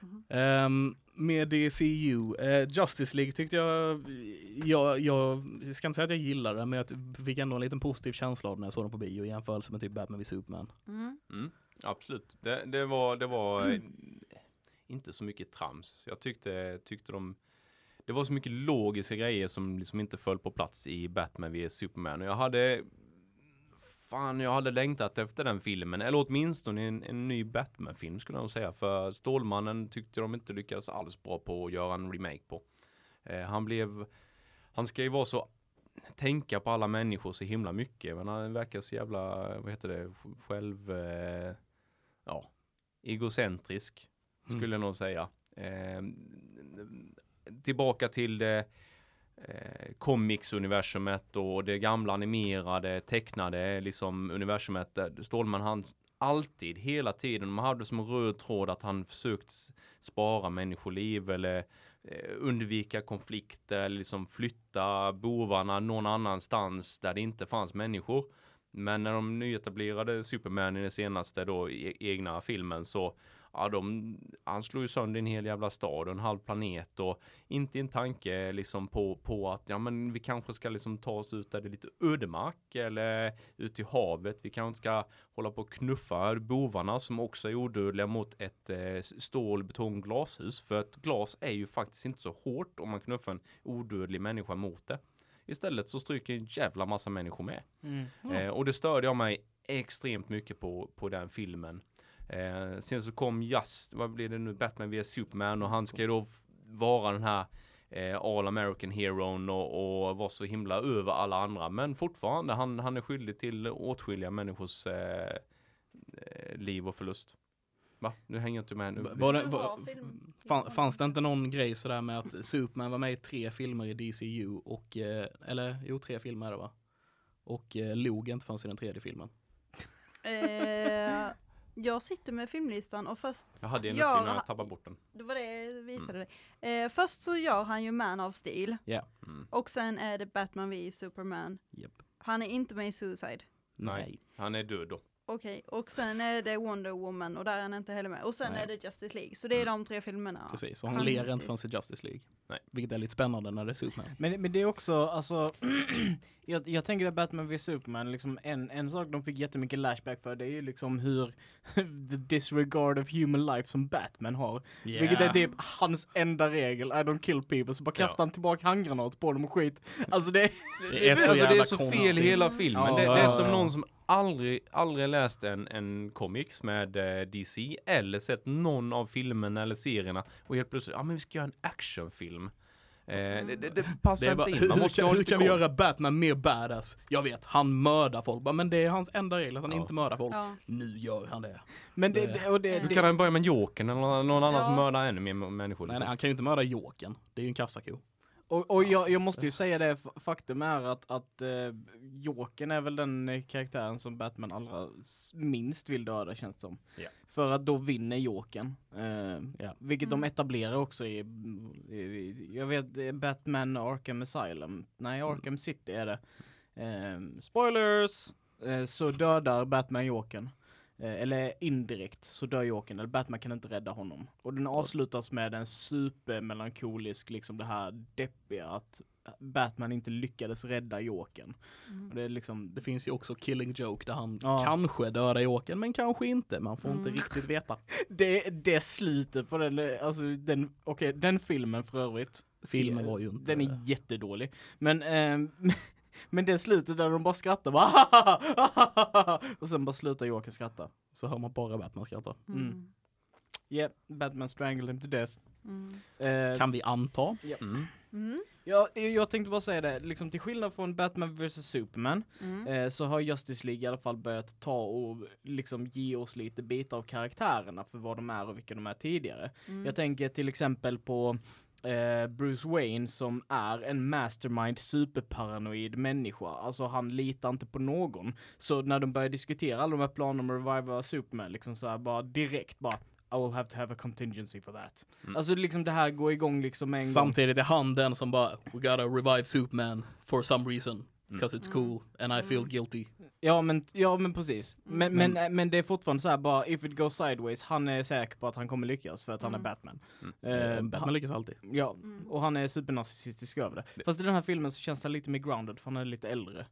Mhm. Um, med DCU, eh, Justice League tyckte jag, jag, jag ska inte säga att jag gillade den, men jag fick ändå en liten positiv känsla av när jag såg den på bio i jämförelse med typ Batman v Superman. Mm. Mm, absolut. Det, det var, det var Mm. inte så mycket trams. Jag tyckte, tyckte de det var så mycket logiska grejer som liksom inte föll på plats i Batman vs Superman. Och jag hade Fan, jag hade längtat efter den filmen, eller åtminstone en, en ny Batman-film skulle jag nog säga. För Stålmannen tyckte de inte lyckades alls bra på att göra en remake på. Eh, han blev, han ska ju vara så, tänka på alla människor så himla mycket, men han verkar så jävla, vad heter det, själv, eh, ja, egocentrisk skulle Mm. jag nog säga. Eh, tillbaka till det eh, comics-universumet och det gamla animerade, tecknade liksom universumet. Stålman han alltid, hela tiden, man hade som en röd tråd att han försökt spara människoliv eller eh, undvika konflikter liksom flytta bovarna någon annanstans där det inte fanns människor. Men när de nyetablerade Superman i den senaste då e- egna filmen så ja, de, han slår ju sönder en hel jävla stad och en halv planet och inte en tanke liksom på, på att ja men vi kanske ska liksom ta oss ut där det är lite ödemark eller ut i havet. Vi kanske ska hålla på och knuffa bovarna som också är odödliga mot ett eh, stål, betong, glashus. För att glas är ju faktiskt inte så hårt om man knuffar en odödlig människa mot det. Istället så stryker en jävla massa människor med. Mm. Eh, och det störde jag mig extremt mycket på, på den filmen. Eh, sen så kom Just, vad blir det nu, Batman vs Superman och han ska ju då vara den här eh, All American Heron och, och vara så himla över alla andra. Men fortfarande, han, han är skyldig till åtskilliga människors eh, eh, liv och förlust. Va? Nu hänger jag inte med nu. Var det, var fan, fanns det inte någon grej sådär med att Superman var med i tre filmer i DCU och, eh, eller jo tre filmer är det va? Och eh, Logan inte fanns i den tredje filmen. Eh, jag sitter med filmlistan och först Jag hade en uppe innan jag tappade bort den. Det var det jag visade dig. Eh, först så gör han ju Man of Steel Mm. och sen är det Batman v Superman. Japp. Han är inte med i Suicide. Nej. Han är död då. Okej, och sen är det Wonder Woman och där är han inte heller med. Och sen Nej. är det Justice League. Så det är de tre filmerna. Precis, och han, Han- ler inte förrän i Justice League. Nej. Vilket är lite spännande när det är Superman. Men, men det är också, alltså, jag, jag tänker att Batman v Superman, liksom en, en sak de fick jättemycket lashback för, det är ju liksom hur the disregard of human life som Batman har. Vilket är typ hans enda regel, I don't kill people, så bara Ja. kastar han tillbaka handgranat på dem och skit. Alltså det, Det är så alltså, det är så fel i hela filmen. Ja, det, ja, det är ja, som ja. någon som aldrig, aldrig läst en, en comics med eh, DC eller sett någon av filmerna eller serierna och helt plötsligt, ja men vi ska göra en actionfilm. Eh, det, det, det passar Det bara, inte in, hur, man hur, måste ju kan, hur kan vi göra Batman mer badass? Jag vet, han mördar folk. Men det är hans enda regel, att han Ja. inte mördar folk. Ja. Nu gör han det. men det, Det- och det, det, kan han börja med Jokern eller någon, någon annan Ja. som mördar ännu mer människor. Nej, Liksom. nej, han kan ju inte mörda Jokern. Det är ju en kassako. Och, och jag, jag måste ju säga det, faktum är att, att uh, Jokern är väl den eh, karaktären som Batman allra minst vill döda känns det som. Ja. För att då vinner Jokern. Uh, Ja. Vilket Mm. de etablerar också i, i, i, jag vet, eh, Batman Arkham Asylum. Nej, Arkham City är det. Eh, spoilers! Eh, så dödar Batman Jokern. Eh, eller indirekt så dör Jokern, eller Batman kan inte rädda honom. Och den avslutas med en supermelankolisk, liksom det här deppiga att Batman inte lyckades rädda Jokern. Mm. Det liksom, Det finns ju också Killing Joke där han Ja. kanske dödar Jokern, men kanske inte. Man får inte Mm. riktigt veta. det, det slutet på den, eh, alltså den, okej, den filmen för övrigt. Filmen var ju inte... Den är jättedålig. Men, ehm, men det slutet där de bara skrattar bara och sen bara slutar Joker skratta. Så hör man bara Batman skratta. Mm. Mm. Yeah, Batman strangled him to death. Mm. Eh, Kan vi anta. Mm. Mm. jag, jag tänkte bara säga det, liksom till skillnad från Batman vs Superman Mm. eh, så har Justice League i alla fall börjat ta och liksom ge oss lite bitar av karaktärerna för vad de är och vilka de är tidigare. Mm. Jag tänker till exempel på eh, Bruce Wayne som är en mastermind superparanoid människa. Alltså han litar inte på någon. Så när de börjar diskutera alla de här planerna om att reviva Superman, liksom så här bara direkt bara I will have to have a contingency for that. Mm. Alltså liksom det här går igång liksom en gång. Samtidigt är han den som bara We gotta revive Superman for some reason. Because it's Mm. cool and I feel Mm. guilty. Ja men, ja men precis. Men, Mm. men, men det är fortfarande så här bara if it goes sideways, han är säker på att han kommer lyckas för att han är Mm. Batman. Mm. Eh, Batman lyckas alltid. Ja, Mm. och han är supernarcissistisk över det. Det- Fast i den här filmen så känns han lite mer grounded för han är lite äldre.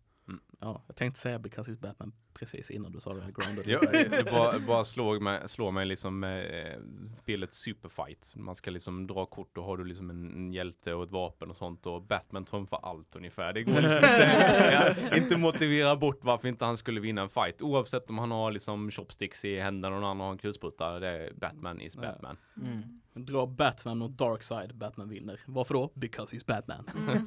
Ja, jag tänkte säga Because it's Batman precis innan du sa det. här, Grounded. Ja, det bara, bara slår mig, slår mig liksom med eh, spelet Superfight. Man ska liksom dra kort och har du liksom en, en hjälte och ett vapen och sånt och Batman trumfar allt ungefär. Det går liksom inte, ja, inte motivera bort varför inte han skulle vinna en fight. Oavsett om han har liksom chopsticks i händerna och någon annan har en kulspruta. Det är Batman is. Batman. Mm. Dra Batman och Darkseid, Batman vinner. Varför då? Because he's Batman. Mm.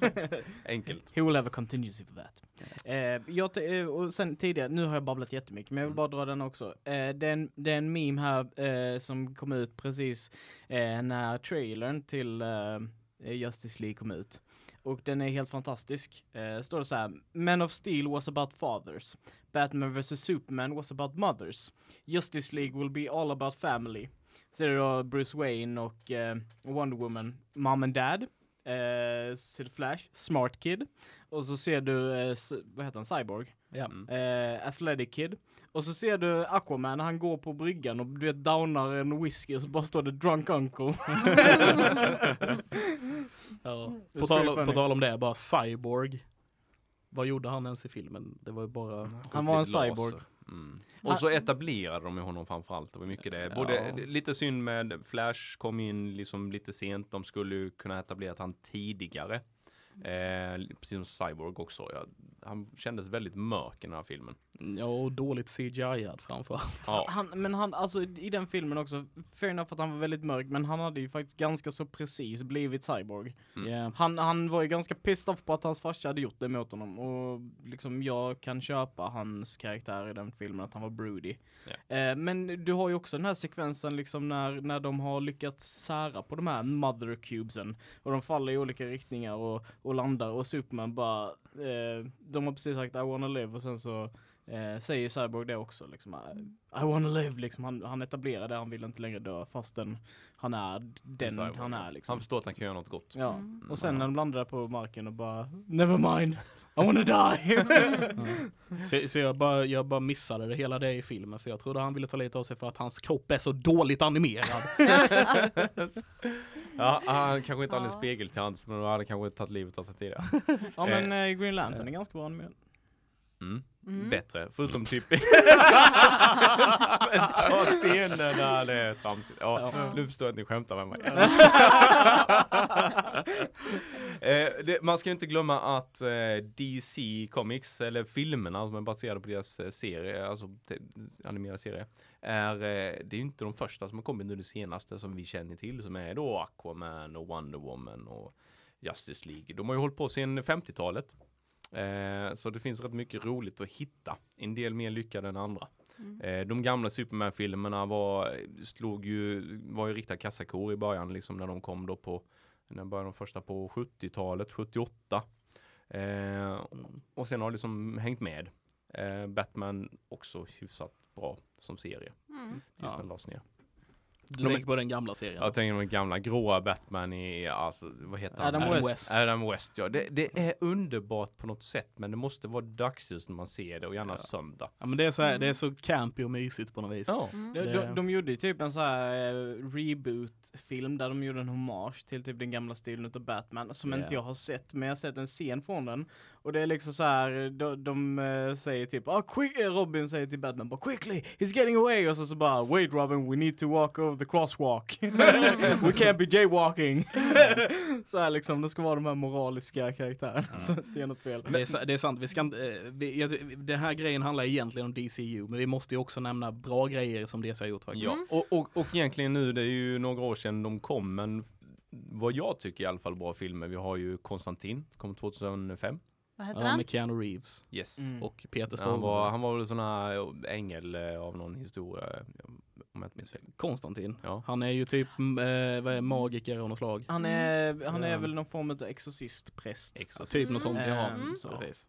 Enkelt. He will have a contingency for that. Eh, jag eh, och sen tidigare, nu har jag babblat jättemycket, men jag vill bara dra den också. Eh, det, är en, det är en meme här eh, som kom ut precis eh, när trailern till eh, Justice League kom ut. Och den är helt fantastisk. Eh, står det så här, Man of Steel was about fathers. Batman vs Superman was about mothers. Justice League will be all about family. Så är det då Bruce Wayne och eh, Wonder Woman, mom and dad. Eh, ser du Flash, Smart Kid. Och så ser du, eh, vad heter han, Cyborg? Ja. Mm. eh, Athletic Kid. Och så ser du Aquaman, han går på bryggan och du vet downar en whisky och så bara står det Drunk Uncle. Ja. Är På, tal, på tal om det, bara Cyborg. Vad gjorde han ens i filmen? Det var ju bara... Han var en cyborg. Mm. Och så etablerade de ju honom framförallt. Det var mycket det. Både, Ja. Lite synd med Flash kom in liksom lite sent. De skulle ju kunna etablera han tidigare. Eh, precis som Cyborg också. Ja, han kändes väldigt mörk i den här filmen. Ja, och dåligt CGI-ad framförallt. Ja, Han, men han, alltså i den filmen också, fair enough att han var väldigt mörk, men han hade ju faktiskt ganska så precis blivit cyborg. Mm. Yeah. Han, han var ju ganska pissed off på att hans farsa hade gjort det mot honom och liksom jag kan köpa hans karaktär i den filmen, att han var broody. Eh, men du har ju också den här sekvensen liksom när, när de har lyckats sära på de här mother cubesen och de faller i olika riktningar och, och landar och Superman bara, eh, de har precis sagt I wanna live och sen så eh, säger Cyborg det också liksom I, I wanna live liksom, han, han etablerar det, han vill inte längre dö fastän han är den han är liksom. Han förstår att han kan göra något gott. Ja, Mm. och sen när de landade på marken och bara Never mind, I wanna die. Så, så jag, bara, jag bara missade det hela det i filmen för jag trodde han ville ta lite av sig för att hans kropp är så dåligt animerad. Ja, han kanske inte hade en Ja. spegel till hands, men då hade han kanske tagit livet av sig tidigare. ja men eh, Green Lantern är ganska bra animerad. Mm. Mm. Bättre, förutom typ där det är tramsigt. Ja, Ja. nu förstår jag att ni skämtar med mig. eh, det, man ska ju inte glömma att eh, DC Comics, eller filmerna som är baserade på deras eh, serie, alltså animerade serie, är, eh, det är ju inte de första som har kommit nu det senaste som vi känner till, som är då Aquaman och Wonder Woman och Justice League. De har ju hållit på sedan 50-talet. Eh, så det finns rätt mycket roligt att hitta. En del mer lyckade än andra. Mm. Eh, de gamla Superman-filmerna var, slog ju, var ju riktiga kassakor i början, liksom när de kom då på, när började de första på 70-talet, 78. Eh, och sen har det liksom hängt med. Eh, Batman också hyfsat bra som serie, Mm. tills Ja. den lades ner. Du tänker på den gamla serien? Jag tänker på den gamla gråa Batman i, alltså, vad heter han? Adam Adam West. Adam West, ja. Det, det är underbart på något sätt, men det måste vara dagsljus när man ser det och gärna Ja. söndag. Ja men det är så, här, det är så campy och mysigt på något vis. Ja. Mm. De, de, de gjorde ju typ en sån här eh, reboot-film där de gjorde en hommage till typ den gamla stilen utav Batman som Ja. inte jag har sett men jag har sett en scen från den. Och det är liksom så här, de, de eh, säger typ, ah, quick, Robin säger till Batman bara quickly, he's getting away och så, så bara wait Robin, we need to walk over the crosswalk. we can't be jaywalking. så här liksom, det ska vara de här moraliska karaktärerna så att det är något fel. Det är, det är sant, vi ska inte, eh, vi, den här grejen handlar egentligen om DCU, men vi måste ju också nämna bra grejer som DC har gjort faktiskt. Ja, och, och, och egentligen nu, det är ju några år sedan de kom, men vad jag tycker i alla fall bra filmer, vi har ju Konstantin, kom 2005. Vad heter Ja, den? med Keanu Reeves Yes. Mm. och Peter Han Stormare. var, han var väl sån här ängel eh, av någon historia, eh, om jag inte minns fel. Konstantin. Ja. Han är ju typ mm, eh, vad är, magiker av något slag. Han är, han är Ja. väl någon form av exorcistpräst. Ja, Exakt. typ något Mm. sånt, ja. Mm. Så. Precis.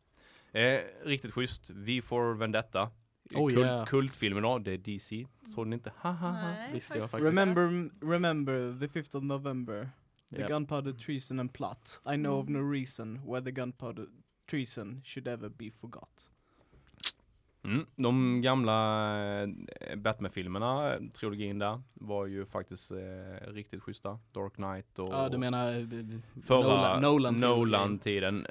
Eh, riktigt schysst. Vi får Vendetta. Oh, Kult, yeah. Kultfilmen då, det är DC. Tror ni inte? Haha. Nej, Visste jag faktiskt. Remember, remember the 5th of November. The Japp. gunpowder treason and plot. I know of Mm. no reason why the gunpowder treason should ever be forgot. Mm. De gamla eh, Batman-filmerna, eh, trilogin där, var ju faktiskt eh, riktigt schyssta. Dark Knight och Ja, du menar eh, förra Nolan, Nolan, Nolan-tiden.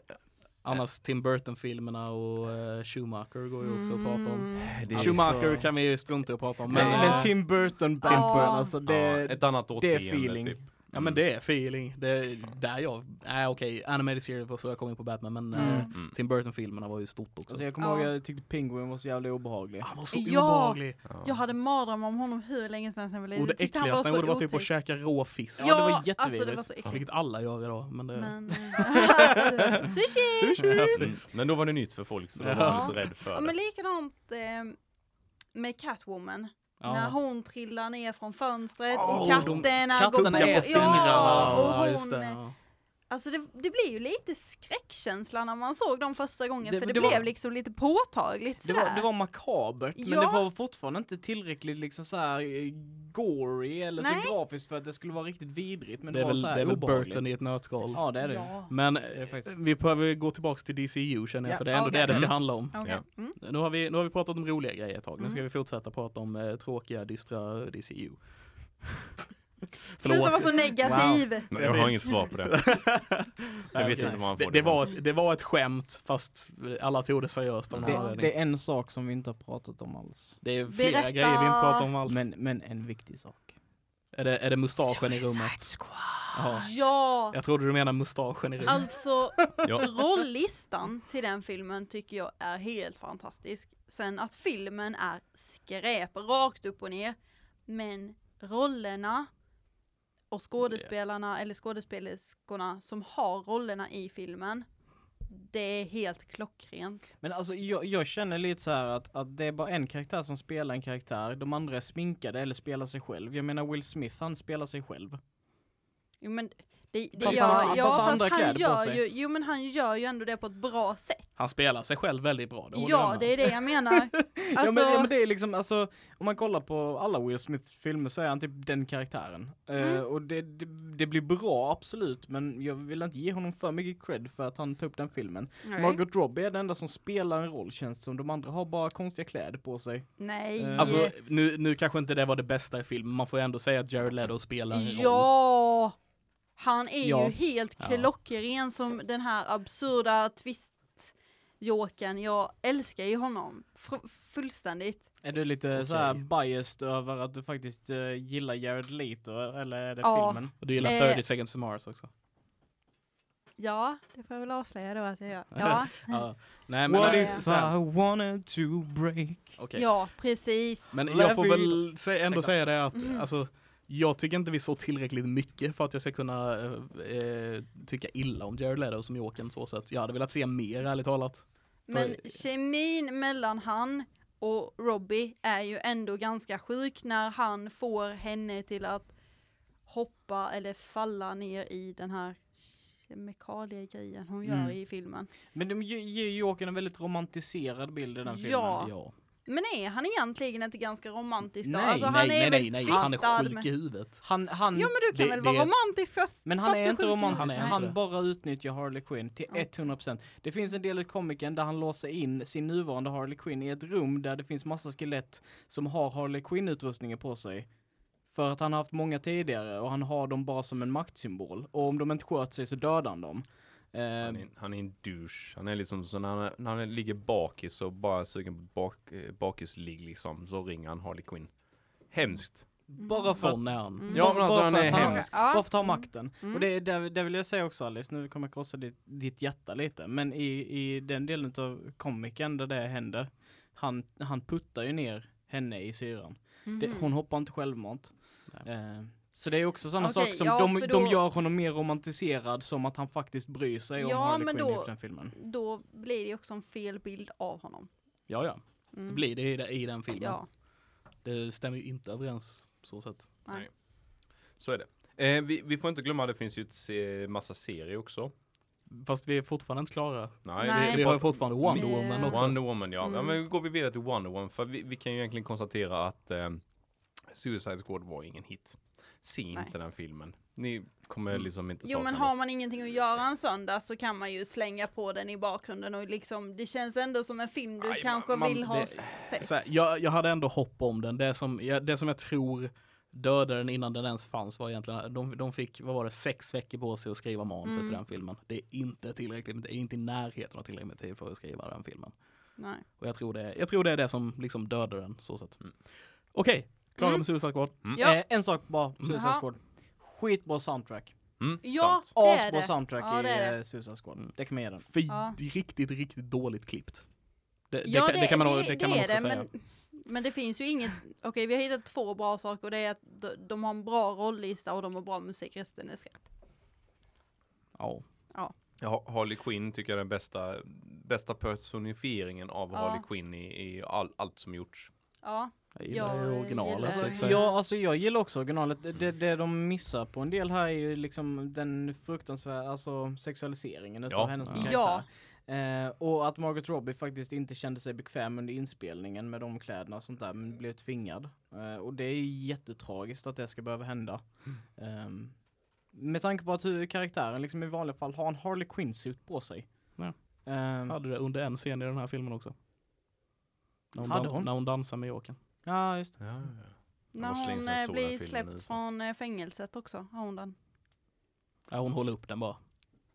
Annars Tim Burton-filmerna och eh, Schumacher går ju också att prata om. Mm. Det är Schumacher Alltså- kan vi ju strunta i att prata om. Men, Men, Ja. men Tim Burton, Batman, Ja. alltså det... ja, ett annat det är feeling. typ. Ja men det är feeling. Det är där jag, nej okej, animated series var så jag kom in på Batman men Mm. Mm. Tim Burton-filmerna var ju stort också. Alltså jag kommer Ja. ihåg jag tyckte Penguin var så jävla obehaglig. Han var så Ja. obehaglig. Ja. Jag hade mardrömmar om honom hur länge som helst när jag var liten. Och det äckligaste han gjorde var typ att käka rå fisk. Ja, det var Ja, alltså det jättevidrigt. var så äckligt. Vilket alla gör idag. Men det... Men, eh, sushi! Ja, Mm. precis. Men då var det nytt för folk så Ja. var lite rädd för Ja det. men likadant eh, med Catwoman. Ja. När hon trillar ner från fönstret Åh, och de- katterna katterna går på. är på fingrarna. Ja, och Ja, just hon, det. ja. Alltså det, det blir ju lite skräckkänsla när man såg dem första gången Det- för det, det blev var- liksom lite påtagligt Det sådär. var, det var makabert, men Ja. det var fortfarande inte tillräckligt liksom så här eh, gory eller Nej. så grafiskt för att det skulle vara riktigt vidrigt. Men det är var väl, så här det är väl. Burton i ett nötskal. Ja, det är det. Ja. Men är eh, vi behöver gå tillbaks till DCU känner jag, Ja, för det är ändå okej. det det ska Mm. handla om. Ja. Mm. Nu har vi, nu har vi pratat om roliga grejer ett tag, nu ska Mm. vi fortsätta prata om eh, tråkiga, dystra DCU. Sluta vara så negativ! Nej, Jag jag har inget svar på det. Jag vet inte det, får det, det var ett, det var ett skämt, fast alla tog det seriöst Det, det är en sak som vi inte har pratat om alls. Det är flera Berätta. grejer vi inte pratar om alls. Men, men en viktig sak. är, det, är det mustaschen i rummet? Squad. Ja! Jag trodde du menade mustaschen i rummet. Alltså, Ja. rolllistan till den filmen tycker jag är helt fantastisk. Sen att filmen är skräp, rakt upp och ner. Men rollerna och skådespelarna, eller skådespelerskorna som har rollerna i filmen, det är helt klockrent. Men alltså jag, jag känner lite så här att, att det är bara en karaktär som spelar en karaktär. De andra är sminkade eller spelar sig själv. Jag menar Will Smith, han spelar sig själv. Jo men det, det Fast gör, han- ja, fast fast andra han gör ju, jo men han gör ju ändå det på ett bra sätt. Han spelar sig själv väldigt bra. Det Ja, det är det jag menar. ja, Alltså, men, ja men det är liksom, alltså, om man kollar på alla Will Smith-filmer så är han typ den karaktären. Eh, Mm. och det, det, det blir bra, absolut, men jag vill inte ge honom för mycket cred för att han tog upp den filmen. nej. Margot Robbie är den enda som spelar en roll känns det som, de andra har bara konstiga kläder på sig. Nej. Eh, Alltså, nu, nu kanske inte det var det bästa i filmen, man får ju ändå säga att Jared Leto spelar en roll. Ja! Han är Ja. ju helt Ja. klockren som den här absurda twist-jokern. Jag älskar ju honom Fr- fullständigt. Är du lite Okej. så här biased över att du faktiskt eh, gillar Jared Leto, eller är det Ja. filmen? Och du gillar Eh. 30 seconds to Mars också. Ja, det får jag väl avslöja då att jag gör. Ja, Ja. Nej men, What if I wanted to break? okej. ja precis. Men jag får väl sä- ändå säga det att, Mm. alltså, jag tycker inte vi såg tillräckligt mycket för att jag ska kunna eh, eh, tycka illa om Jared Leto som Jokern så sätt. Jag hade velat se mer ärligt talat. Men för- kemin mellan han och Robbie är ju ändå ganska sjuk när han får henne till att hoppa eller falla ner i den här kemikaliegrejen hon gör Mm. i filmen. Men de ge- ger ju Jokern en väldigt romantiserad bild i den filmen. Ja. Ja. Men är han egentligen inte ganska romantisk då? Nej, alltså, nej, han nej, är nej, väl nej, han är sjuk i huvudet. Han, han, Ja men du kan Det- väl det vara romantisk fast, men han fast är inte romantisk, Han är han, bara utnyttjar Harley Quinn till Ja. 100%. Det finns en del i komikern där han låser in sin nuvarande Harley Quinn i ett rum där det finns massa skelett som har Harley Quinn-utrustningen på sig. För att han har haft många tidigare och han har dem bara som en maktsymbol. Och om de inte sköter sig så dödar han dem. Han är, han är en douche. Han är liksom så när han, när han ligger bakis och bara sugen på bak, eh, bakisligg liksom, så ringer han Harley Quinn. Hemskt. bara för att, Sån är han. Mm. Ja men alltså Bara han är hemsk. Bara för att ta makten. Mm. Och det, det, det vill jag säga också Alice, nu kommer jag krossa ditt, ditt hjärta lite. Men i, i den delen av komikern där det händer, han, han puttar ju ner henne i syran. Det, Mhm. hon hoppar inte självmant. Eh, så det är också sådana Okej, saker som ja, de, för de då- gör honom mer romantiserad som att han faktiskt bryr sig om Ja, Harley men Quinn då- i den filmen. Då blir det också en fel bild av honom. Ja, ja. Det Mm. blir det i, i den filmen. Ja. Det stämmer ju inte överens så sätt. Nej. Så är det. Eh, vi, vi får inte glömma att det finns ju ett se, massa serier också. Fast vi är fortfarande inte klara. Nej. Nej, Vi, har fortfarande Wonder Vi- Woman också. Wonder Woman ja. ja Mm. men går vi vidare till Wonder Woman för vi, vi kan ju egentligen konstatera att eh, Suicide Squad var ingen hit. Se Nej. inte den filmen. Ni kommer Mm. liksom inte Jo men har man ingenting att göra en söndag så kan man ju slänga på den i bakgrunden och liksom det känns ändå som en film du Aj, kanske man- man- vill ha det- s- sett. Så här, jag, jag hade ändå hopp om den. Det som jag, det som jag tror dödade den innan den ens fanns var egentligen, de, de fick, vad var det, sex veckor på sig att skriva manuset Mm. till den filmen. Det är inte tillräckligt, det är inte i närheten av tillräckligt med tid för att skriva den filmen. Nej. Och jag tror det, jag tror det är det som liksom dödade den, så sett. Mm. Okej, klara Mm. med Suicide Squad. Ja. Eh, en sak bara, Suicide Jaha. Squad. Skitbra soundtrack. Mm, Ja, sant. det är Asbra det. soundtrack Ja, det i är det. eh, Suicide Squad. Mm. Det kan man ge den. För Ja. riktigt, riktigt dåligt klippt. Det, det, Ja, kan, det kan man, det, det kan man är också det, säga. men, men det finns ju inget, okej vi har hittat två bra saker och det är att de, de har en bra rolllista och de har bra musik, resten är skräp. Ja. Ja, Harley Quinn tycker jag är den bästa, bästa personifieringen av Ja. Harley Quinn i, i all, allt som gjorts. Ja, Jag gillar Jag ju originalet. gillar- Alltså, ja, alltså jag gillar också originalet. Det- Det, det de missar på en del här är ju liksom den fruktansvärda, alltså sexualiseringen utav Ja. hennes Ja. karaktär. Ja. Eh, och att Margot Robbie faktiskt inte kände sig bekväm under inspelningen med de kläderna och sånt där, men blev tvingad. Eh, och det är jättetragiskt att det ska behöva hända. Ehm, med tanke på att hur karaktären liksom i vanliga fall har en Harley Quinn-suit på sig. Ja. Ehm, Hade det under en scen i den här filmen också. När hon, hon? när hon dansar med Jokern. Ja, just Ja, ja. När hon eh, blir släppt nu, så. från eh, fängelset också, har hon den. Ja, hon håller upp den bara.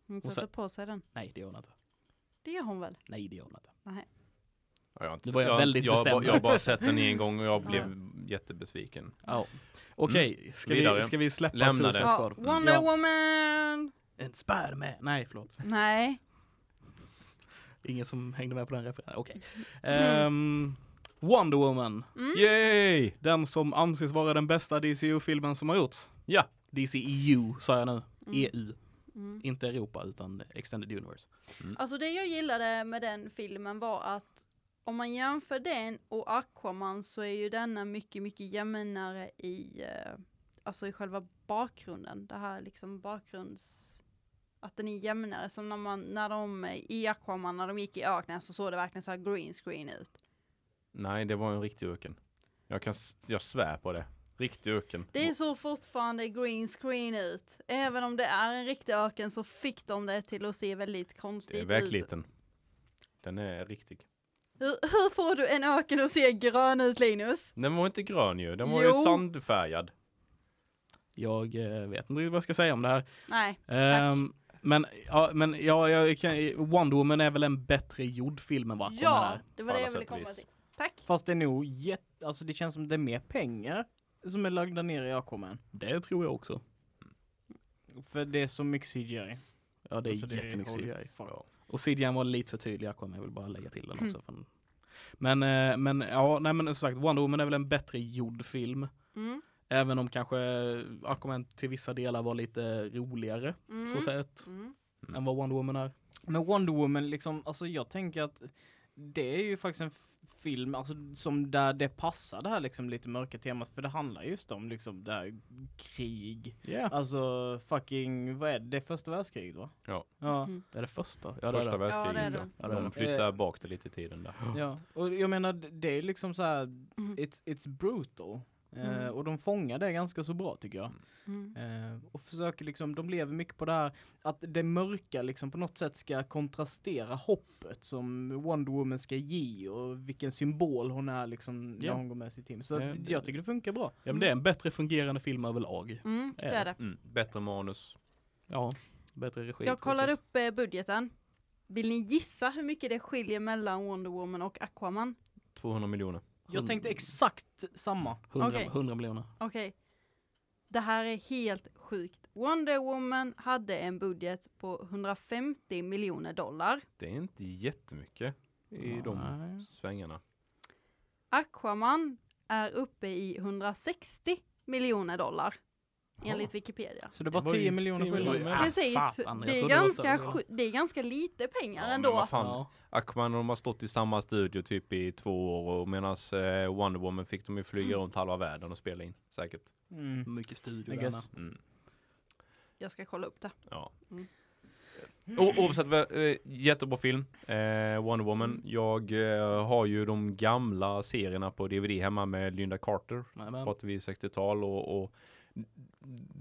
Hon Och sätter sen- på sig den. Nej, det gör hon inte. Det gör hon väl? Nej, det gör hon inte. Ja, jag har inte- Nu var jag jag, väldigt jag, bestämd. jag har bara sett den en gång och jag blev jättebesviken. Ja. Okej, ska, vi, ska vi släppa Lämna det. Ja? Wonder Ja. Woman! En Spiderman! Nej, förlåt. Nej. Ingen som hängde med på den referensen. Okej. Mm. Ehm, Wonder Woman. Yay! Den som anses vara den bästa DCU-filmen som har gjorts. Ja. DCEU sa jag nu. EU. Mm. Inte Europa utan Extended Universe. Alltså det jag gillade med den filmen var att om man jämför den och Aquaman så är ju denna mycket, mycket jämnare i, eh, alltså i själva bakgrunden. Det här liksom bakgrunds, att den är jämnare. Som när man, när de i Aquaman, när de gick i öknen så såg det verkligen så här green screen ut. Nej, det var en riktig öken. Jag kan, jag svär på det. Riktig öken. Det såg fortfarande green screen ut. Även om det är en riktig öken så fick de det till att se väldigt Det är konstigt ut. verkligheten. Den är riktig. Hur, hur får du en öken att se grön ut Linus? Den var inte grön ju, den var Jo. ju sandfärgad. Jag eh, vet inte vad jag ska säga om det här. Nej. Ehm, men ja, men ja, jag kan, Wonder Woman är väl en bättre gjord film än vad Ja, är. det var det jag ville komma till. Tack. Fast det är nog jätte, alltså det känns som det är mer pengar som är lagda ner i Aquaman. Det tror jag också. För det är så mycket CGI. Ja, det är Alltså, jättemycket CGI. Ja. Och CGI var lite för tydlig i Aquaman, jag vill bara lägga till den Mm. också. Men, eh, men ja, nej men som sagt, Wonder Woman är väl en bättre gjord film. Mm. Även om kanske Aquaman till vissa delar var lite roligare, Mm. så sett, Mm. än vad Wonder Woman är. Men Wonder Woman, liksom, alltså jag tänker att det är ju faktiskt en film, alltså som där det passar det här liksom lite mörka temat, för det handlar just om liksom det här krig. Ja, Alltså fucking, vad är det? Det är första världskriget va? Ja. Ja, Mm. det är det första. Ja, Första det. världskriget Ja, det det. Ja, De flyttar bak det lite i tiden där. ja. Och jag menar, det är liksom så här, Mm. it's, it's brutal. Eh, Mm. och de fångar det ganska så bra tycker jag. Mm. Eh, och försöker liksom, de lever mycket på det här att det mörka liksom på något sätt ska kontrastera hoppet som Wonder Woman ska ge och vilken symbol hon är liksom Ja. när hon går med sitt team. Så Ja, jag tycker det funkar bra. Ja, men det är en bättre fungerande film överlag. Mm, det Är det? Mm. Bättre manus. Ja, bättre regi. Jag kollade upp eh, budgeten. Vill ni gissa hur mycket det skiljer mellan Wonder Woman och Aquaman? 200 miljoner. Jag tänkte exakt samma. 100, Okej. 100 miljoner. Okej. Det här är helt sjukt. Wonder Woman hade en budget på 150 miljoner dollar. Det är inte jättemycket i de Nej. svängarna. Aquaman är uppe i 160 miljoner dollar. Enligt Wikipedia. Så det var var ju 10 miljoner 10 skillnad. Ah, Precis, det, är ganska, det är ganska lite pengar Ja, men ändå. vad fan. Ja. Aquaman de har stått i samma studio typ i två år och medan eh, Wonder Woman fick de ju flyga Mm. runt halva världen och spela in. Säkert. Mm. Mycket studio. Mm. Jag ska kolla upp det. Ja. Mm. O- oavsett, eh, jättebra film. Eh, Wonder Woman. Mm. Jag eh, har ju de gamla serierna på DVD hemma med Linda Carter. Vi 60-tal och, och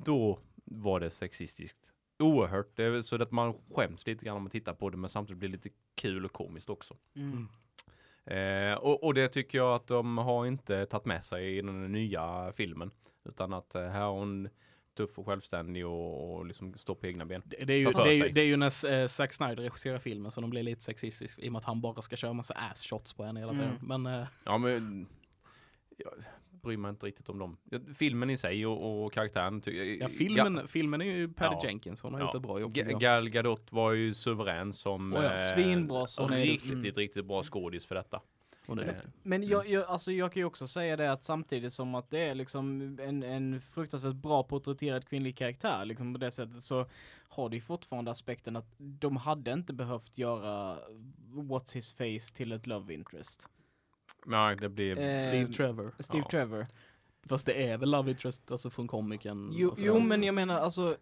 då var det sexistiskt. Oerhört. Det är väl så att man skäms lite grann om man tittar på det men samtidigt blir det lite kul och komiskt också. Mm. Eh, och, och det tycker jag att de har inte tagit med sig i den nya filmen. Utan att eh, här är hon tuff och självständig och, och liksom står på egna ben. det, det, är ju, det, är ju, det är ju när eh, Zack Snyder regisserar filmen så de blir lite sexistisk i och med att han bara ska köra massa ass shots på henne hela tiden. Mm. Men eh, Ja men jag bryr mig inte riktigt om dem. Filmen i sig och, och karaktären. Ty- ja, filmen, filmen är ju Patty Ja. Jenkins, hon har Ja. gjort ett bra jobb. Ga-. Gal Gadot var ju suverän som Oh ja, svinbra som- och Hon är riktigt, mm. riktigt bra skådis för detta. Eh. Men jag, jag, alltså jag kan ju också säga det att samtidigt som att det är liksom en, en fruktansvärt bra porträtterad kvinnlig karaktär liksom på det sättet så har det ju fortfarande aspekten att de hade inte behövt göra What's His Face till ett love interest. Nej, det blir... Eh, Steve Trevor. Steve Ja. Trevor. Fast det är väl Love Interest, alltså från komikern. Jo, sådär jo men jag menar alltså,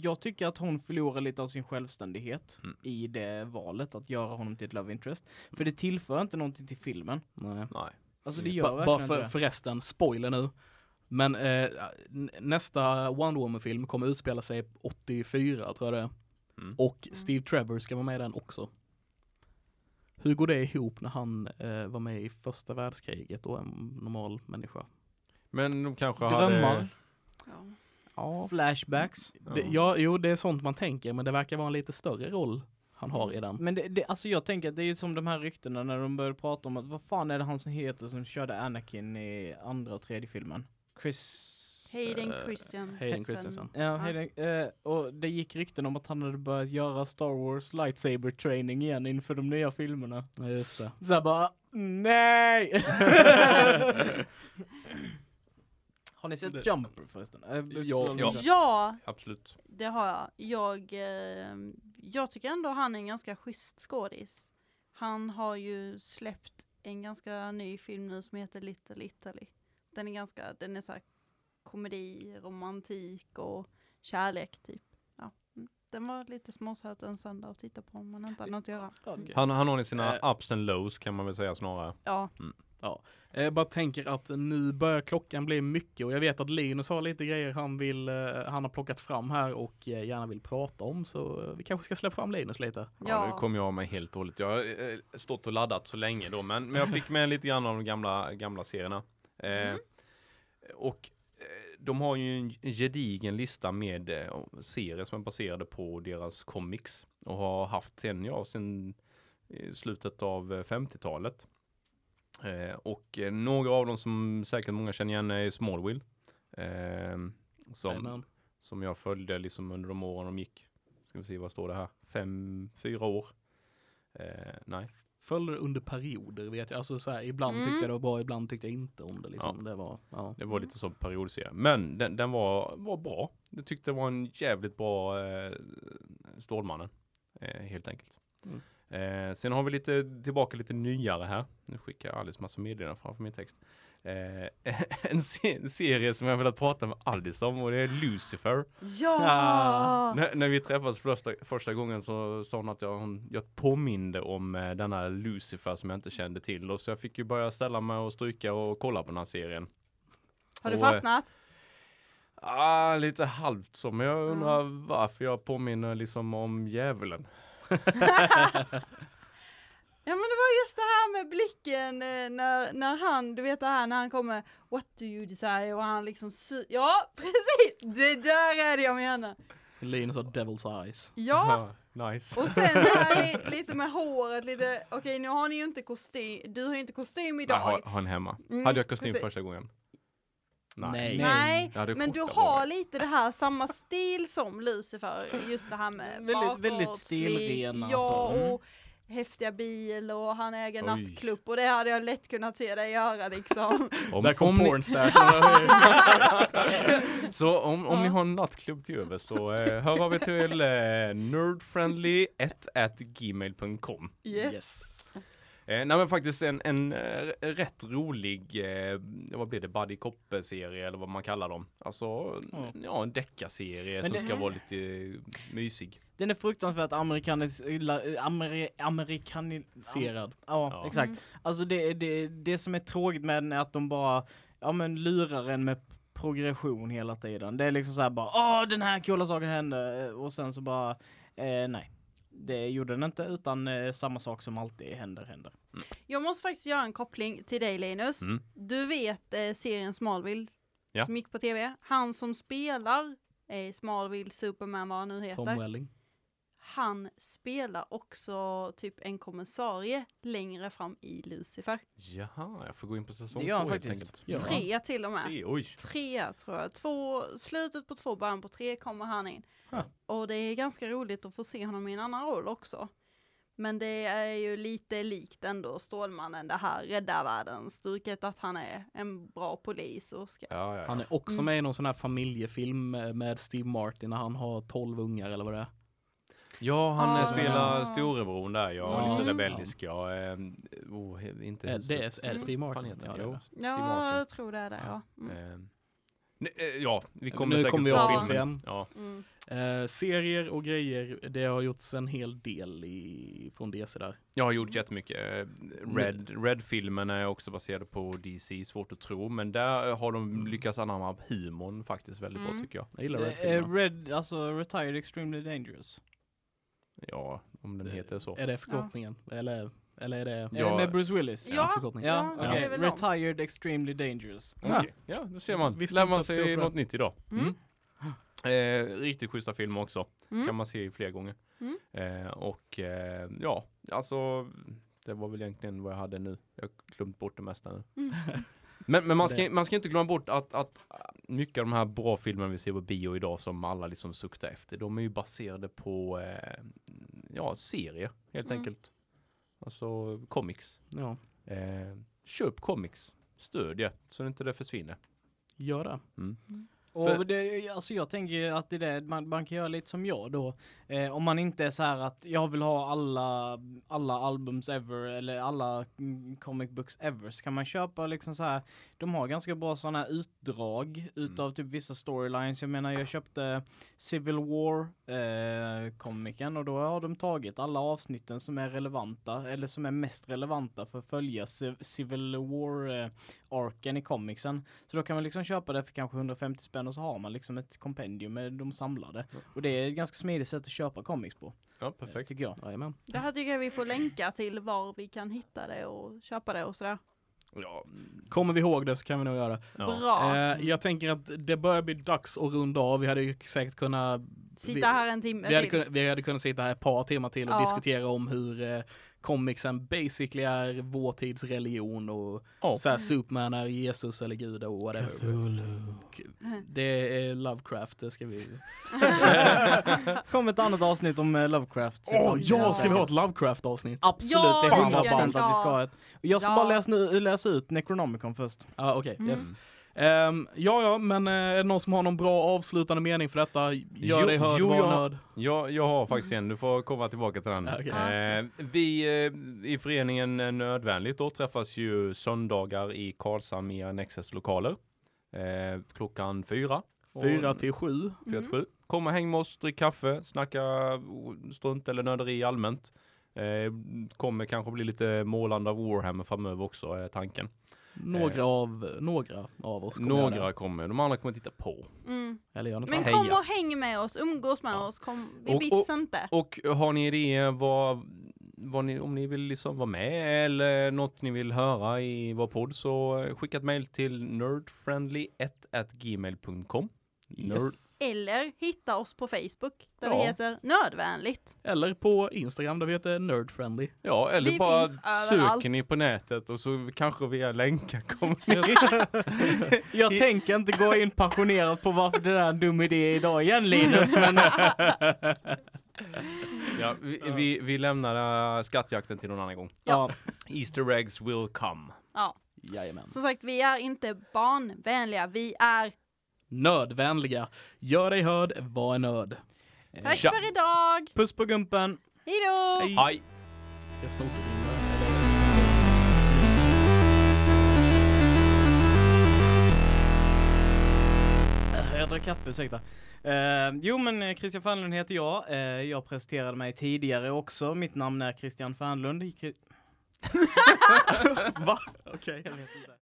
jag tycker att hon förlorar lite av sin självständighet Mm. i det valet att göra honom till ett love interest. För det tillför inte någonting till filmen. Nej. Nej. Alltså det Mm. gör Ba- verkligen bara för, förresten, spoiler nu. Men eh, nästa Wonder Woman-film kommer utspela sig 84 tror jag det är. Mm. Och Steve Trevor ska vara med i den också. Hur går det ihop när han eh, var med i första världskriget och en normal människa? Men de kanske Drömmar, hade... Ja. Ja. flashbacks. Det, ja, jo det är sånt man tänker men det verkar vara en lite större roll han har i den. Men det, det, alltså jag tänker att det är som de här ryktena när de började prata om att vad fan är det han som heter som körde Anakin i andra och tredje filmen? Chris... Hayden Eh, Christiansen. Hayden Christensen. Ja, Hayden, eh, och det gick rykten om att han hade börjat göra Star Wars lightsaber training igen inför de nya filmerna. Ja, just det. Så jag bara, nej! Har ni sett Det- Jumper förresten? Eh, Ja. så- Ja. Ja, Absolut. det har jag. Jag, eh, jag tycker ändå han är en ganska schysst skådis. Han har ju släppt en ganska ny film nu som heter Little Italy. Den är ganska, den är så här komedi, romantik och kärlek typ. Ja. mm. Den var lite småsöt en söndag att titta på om man inte hade något att göra. Han, han har sina Eh. ups and lows kan man väl säga snarare. Ja, Eh, Jag bara tänker att nu börjar klockan bli mycket och jag vet att Linus har lite grejer han vill, eh, han har plockat fram här och gärna vill prata om så vi kanske ska släppa fram Linus lite. Ja, Ja. nu kom jag av mig helt dåligt. Jag har stått och laddat så länge då, men, men jag fick med lite grann av de gamla, gamla serierna. Eh, Mm. Och eh, de har ju en gedigen lista med eh, serier som är baserade på deras comics och har haft sen, ja, sen i slutet av eh, 50-talet. Eh, och eh, några av dem som säkert många känner igen är Smallville. Eh, som, som jag följde liksom under de åren de gick. Ska vi se, vad står det här? Fem, fyra år. Eh, nej. Följde det under perioder vet jag, alltså så här, ibland Mm. tyckte jag det var bra, ibland tyckte jag inte om det liksom. Det var, ja. Det var lite som periodserie. Men den, den var, var bra. Jag tyckte det var en jävligt bra eh, Stålmannen. Eh, helt enkelt. Mm. Eh, sen har vi lite tillbaka lite nyare här. Nu skickar jag alldeles massa meddelanden framför min text. Eh, en, se- en serie som jag velat prata med Alice om och det är Lucifer. Ja! När, när vi träffades första, första gången så sa hon att jag, hon, jag påminde om eh, denna Lucifer som jag inte kände till. Och så jag fick ju börja ställa mig och stryka och kolla på den här serien. Har du Och, eh, fastnat? Ah, lite halvt så, men jag undrar varför jag påminner liksom om djävulen. Ja men det var just det här med blicken eh, när, när han, du vet det här när han kommer What do you desire? Och han liksom sy- Ja precis! Det där är det jag menar! Linus har Devil's Eyes. Ja! nice. Och sen det här li, lite med håret, lite, okej nu har ni ju inte kostym, du har ju inte kostym Jag idag. har, har en hemma. Mm, Hade jag kostym precis. första gången? Nej. Nej, Jag hade men du har lite det här samma stil som Lucifer, just det här med Väldigt- väldigt bakåtslick, stilren, Ja, alltså. Mm. och häftiga bil och han äger Oj. nattklubb och det hade jag lätt kunnat se dig göra liksom. Om, Där kom om, så om, om Ja. ni har en nattklubb till över så eh, hör av er till eh, nerdfriendly1 Yes. Eh, nej men faktiskt en, en eh, rätt rolig, eh, vad blir det, buddy cop-serie eller vad man kallar dem. Alltså, Ja. ja, en deckarserie som det- ska vara lite eh, mysig. Den är fruktansvärt amerikanis... Ameri, amerikani, Serad. Ja, Ja. exakt. Mm. Alltså det, det, det som är tråkigt med den är att de bara, ja men lurar en med progression hela tiden. Det är liksom så här bara, åh den här coola saken hände och sen så bara, eh, nej. Det gjorde den inte utan eh, samma sak som alltid händer, händer. Jag måste faktiskt göra en koppling till dig Linus. Mm. Du vet eh, serien Smallville Ja. som gick på tv. Han som spelar eh, Smallville, Superman, vad han nu heter. Tom Welling. Han spelar också typ en kommissarie längre fram i Lucifer. Jaha, jag får gå in på säsong Det gör han två helt enkelt. Ja. Tre till och med. Tre, oj. Tre tror jag. Två, slutet på två, början på tre kommer han in. Huh. Och det är ganska roligt att få se honom i en annan roll också. Men det är ju lite likt ändå Stålmannen, det här rädda världen stuket att han är en bra polis och ska... Ja, ja, ja. Han är också Mm. med i någon sån här familjefilm med Steve Martin när han har 12 ungar eller vad det är. Ja, han Ah. spelar storebror där, ja. Ja. Lite rebellisk, ja. Eh, oh, inte... Det är, är det Mm. Steve Martin? heter Ja, det Ja, Martin. jag tror det är det, ja. Mm. Eh, ja, vi kommer Nu säkert kommer vi av filmen. igen. Ja. Mm. Eh, serier och grejer, det har gjorts en hel del i, från DC där. Jag har gjort jättemycket. Eh, Red, Red-filmen är också baserad på DC, svårt att tro, men där har de lyckats anamma humorn faktiskt väldigt bra Mm. tycker jag. Jag gillar Eh, Red-filmerna. Red, alltså Retired Extremely Dangerous. Ja, om den heter så. Är det förkortningen? Eller, eller är det... Är Ja. det med Bruce Willis? Ja. Ja, Ja, är de. Retired Extremely Dangerous. Ja. Okej. Ja, det ser man. Visste Lär man sig något nytt idag. Mm. Eh, riktigt schyssta filmer också. Mm. Kan man se flera gånger. Mm. Eh, och eh, ja, alltså det var väl egentligen vad jag hade nu. Jag har glömt bort det mesta nu. Mm. Men, men man, ska, man ska inte glömma bort att, att mycket av de här bra filmerna vi ser på bio idag som alla liksom suktar efter, de är ju baserade på eh, ja, serier helt Mm. enkelt. Alltså comics. Ja, Eh, köp comics. Stödje så inte det försvinner. gör det. Mm. Och För- det, alltså jag tänker att det är det, man, man kan göra lite som jag då. Eh, om man inte är så här att jag vill ha alla, alla albums ever eller alla mm, comic books ever. Så kan man köpa liksom så här. De har ganska bra sådana här utdrag utav typ vissa storylines. Jag menar jag köpte Civil War eh, komikern och då har de tagit alla avsnitten som är relevanta eller som är mest relevanta för att följa Civ- Civil War eh, arken i comicsen. Så då kan man liksom köpa det för kanske 150 spänn och så har man liksom ett kompendium med de samlade. Och det är ett ganska smidigt sätt att köpa comics på. Ja, perfekt. Tycker jag. Jajamän. Det här tycker jag vi får länka till var vi kan hitta det och köpa det och sådär. Ja, Kommer vi ihåg det så kan vi nog göra. ja. Bra. Eh, jag tänker att det börjar bli dags att runda av. Vi hade ju säkert kunnat Sitta vi- här en timme vi hade, till. kunnat, vi hade kunnat sitta här ett par timmar till och Ja. diskutera om hur eh, comicsen basically är vår tids religion och Ja. så här Superman är Jesus eller Gud och whatever. Det är Lovecraft, det ska vi... Kom ett annat avsnitt om eh, Lovecraft. Åh ja, Ja. ska vi ha ett Lovecraft-avsnitt? Absolut, Ja, det är det 100% tycker jag att vi ska. ha ett. Jag ska Ja. bara läsa, läsa ut Necronomicon först. Ja, okej, Mm. yes. Ehm, ja, ja, men eh, är det någon som har någon bra avslutande mening för detta? Gör Jo, dig hörd, jo, var jag- nörd. Ja, jag har faktiskt en. Du får komma tillbaka till den. Okej. Eh, vi eh, i föreningen eh, Nödvändigt då träffas ju söndagar i Karlshamn i Annexes lokaler. Eh, klockan fyra. Fyra till sju. fyra till sju. Kom och häng med oss, drick kaffe, snacka strunt eller nörderi allmänt. Kommer kanske bli lite målande av Warhammer framöver också, är tanken. Några av, några av oss kommer göra Några det. kommer, de andra kommer titta på. Mm. Eller gör något Men annat. kom Heja. och häng med oss, umgås med Ja. oss, kom, vi Och- bits inte. Och har ni idéer vad, vad ni, om ni vill liksom vara med eller något ni vill höra i vår podd så eh, skicka ett mail till nerdfriendly1gmail.com Nerd. Yes. Eller hitta oss på Facebook där Ja. vi heter Nödvänligt. Eller på Instagram där vi heter Nerdfriendly. Ja, eller Vi bara söker ni på nätet och så kanske via länkar kommer ni. Jag tänker inte gå in passionerat på varför det där är en dum idé idag igen Linus, men Ja, vi, vi, vi lämnar äh, skattjakten till någon annan gång. ja. Easter eggs will come. Ja, Jajamän. som sagt, vi är inte barnvänliga, vi är... Nördvänliga. Gör dig hörd, var en nörd. Tack Tja. för idag! Puss på gumpen! Hejdå! Hej. Hej! Jag snodde din Jag drack kaffe, ursäkta. Eh, jo men eh, Christian Fernlund heter jag. Eh, jag presenterade mig tidigare också. Mitt namn är Christian Fernlund. Va? Okej. Jag vet inte.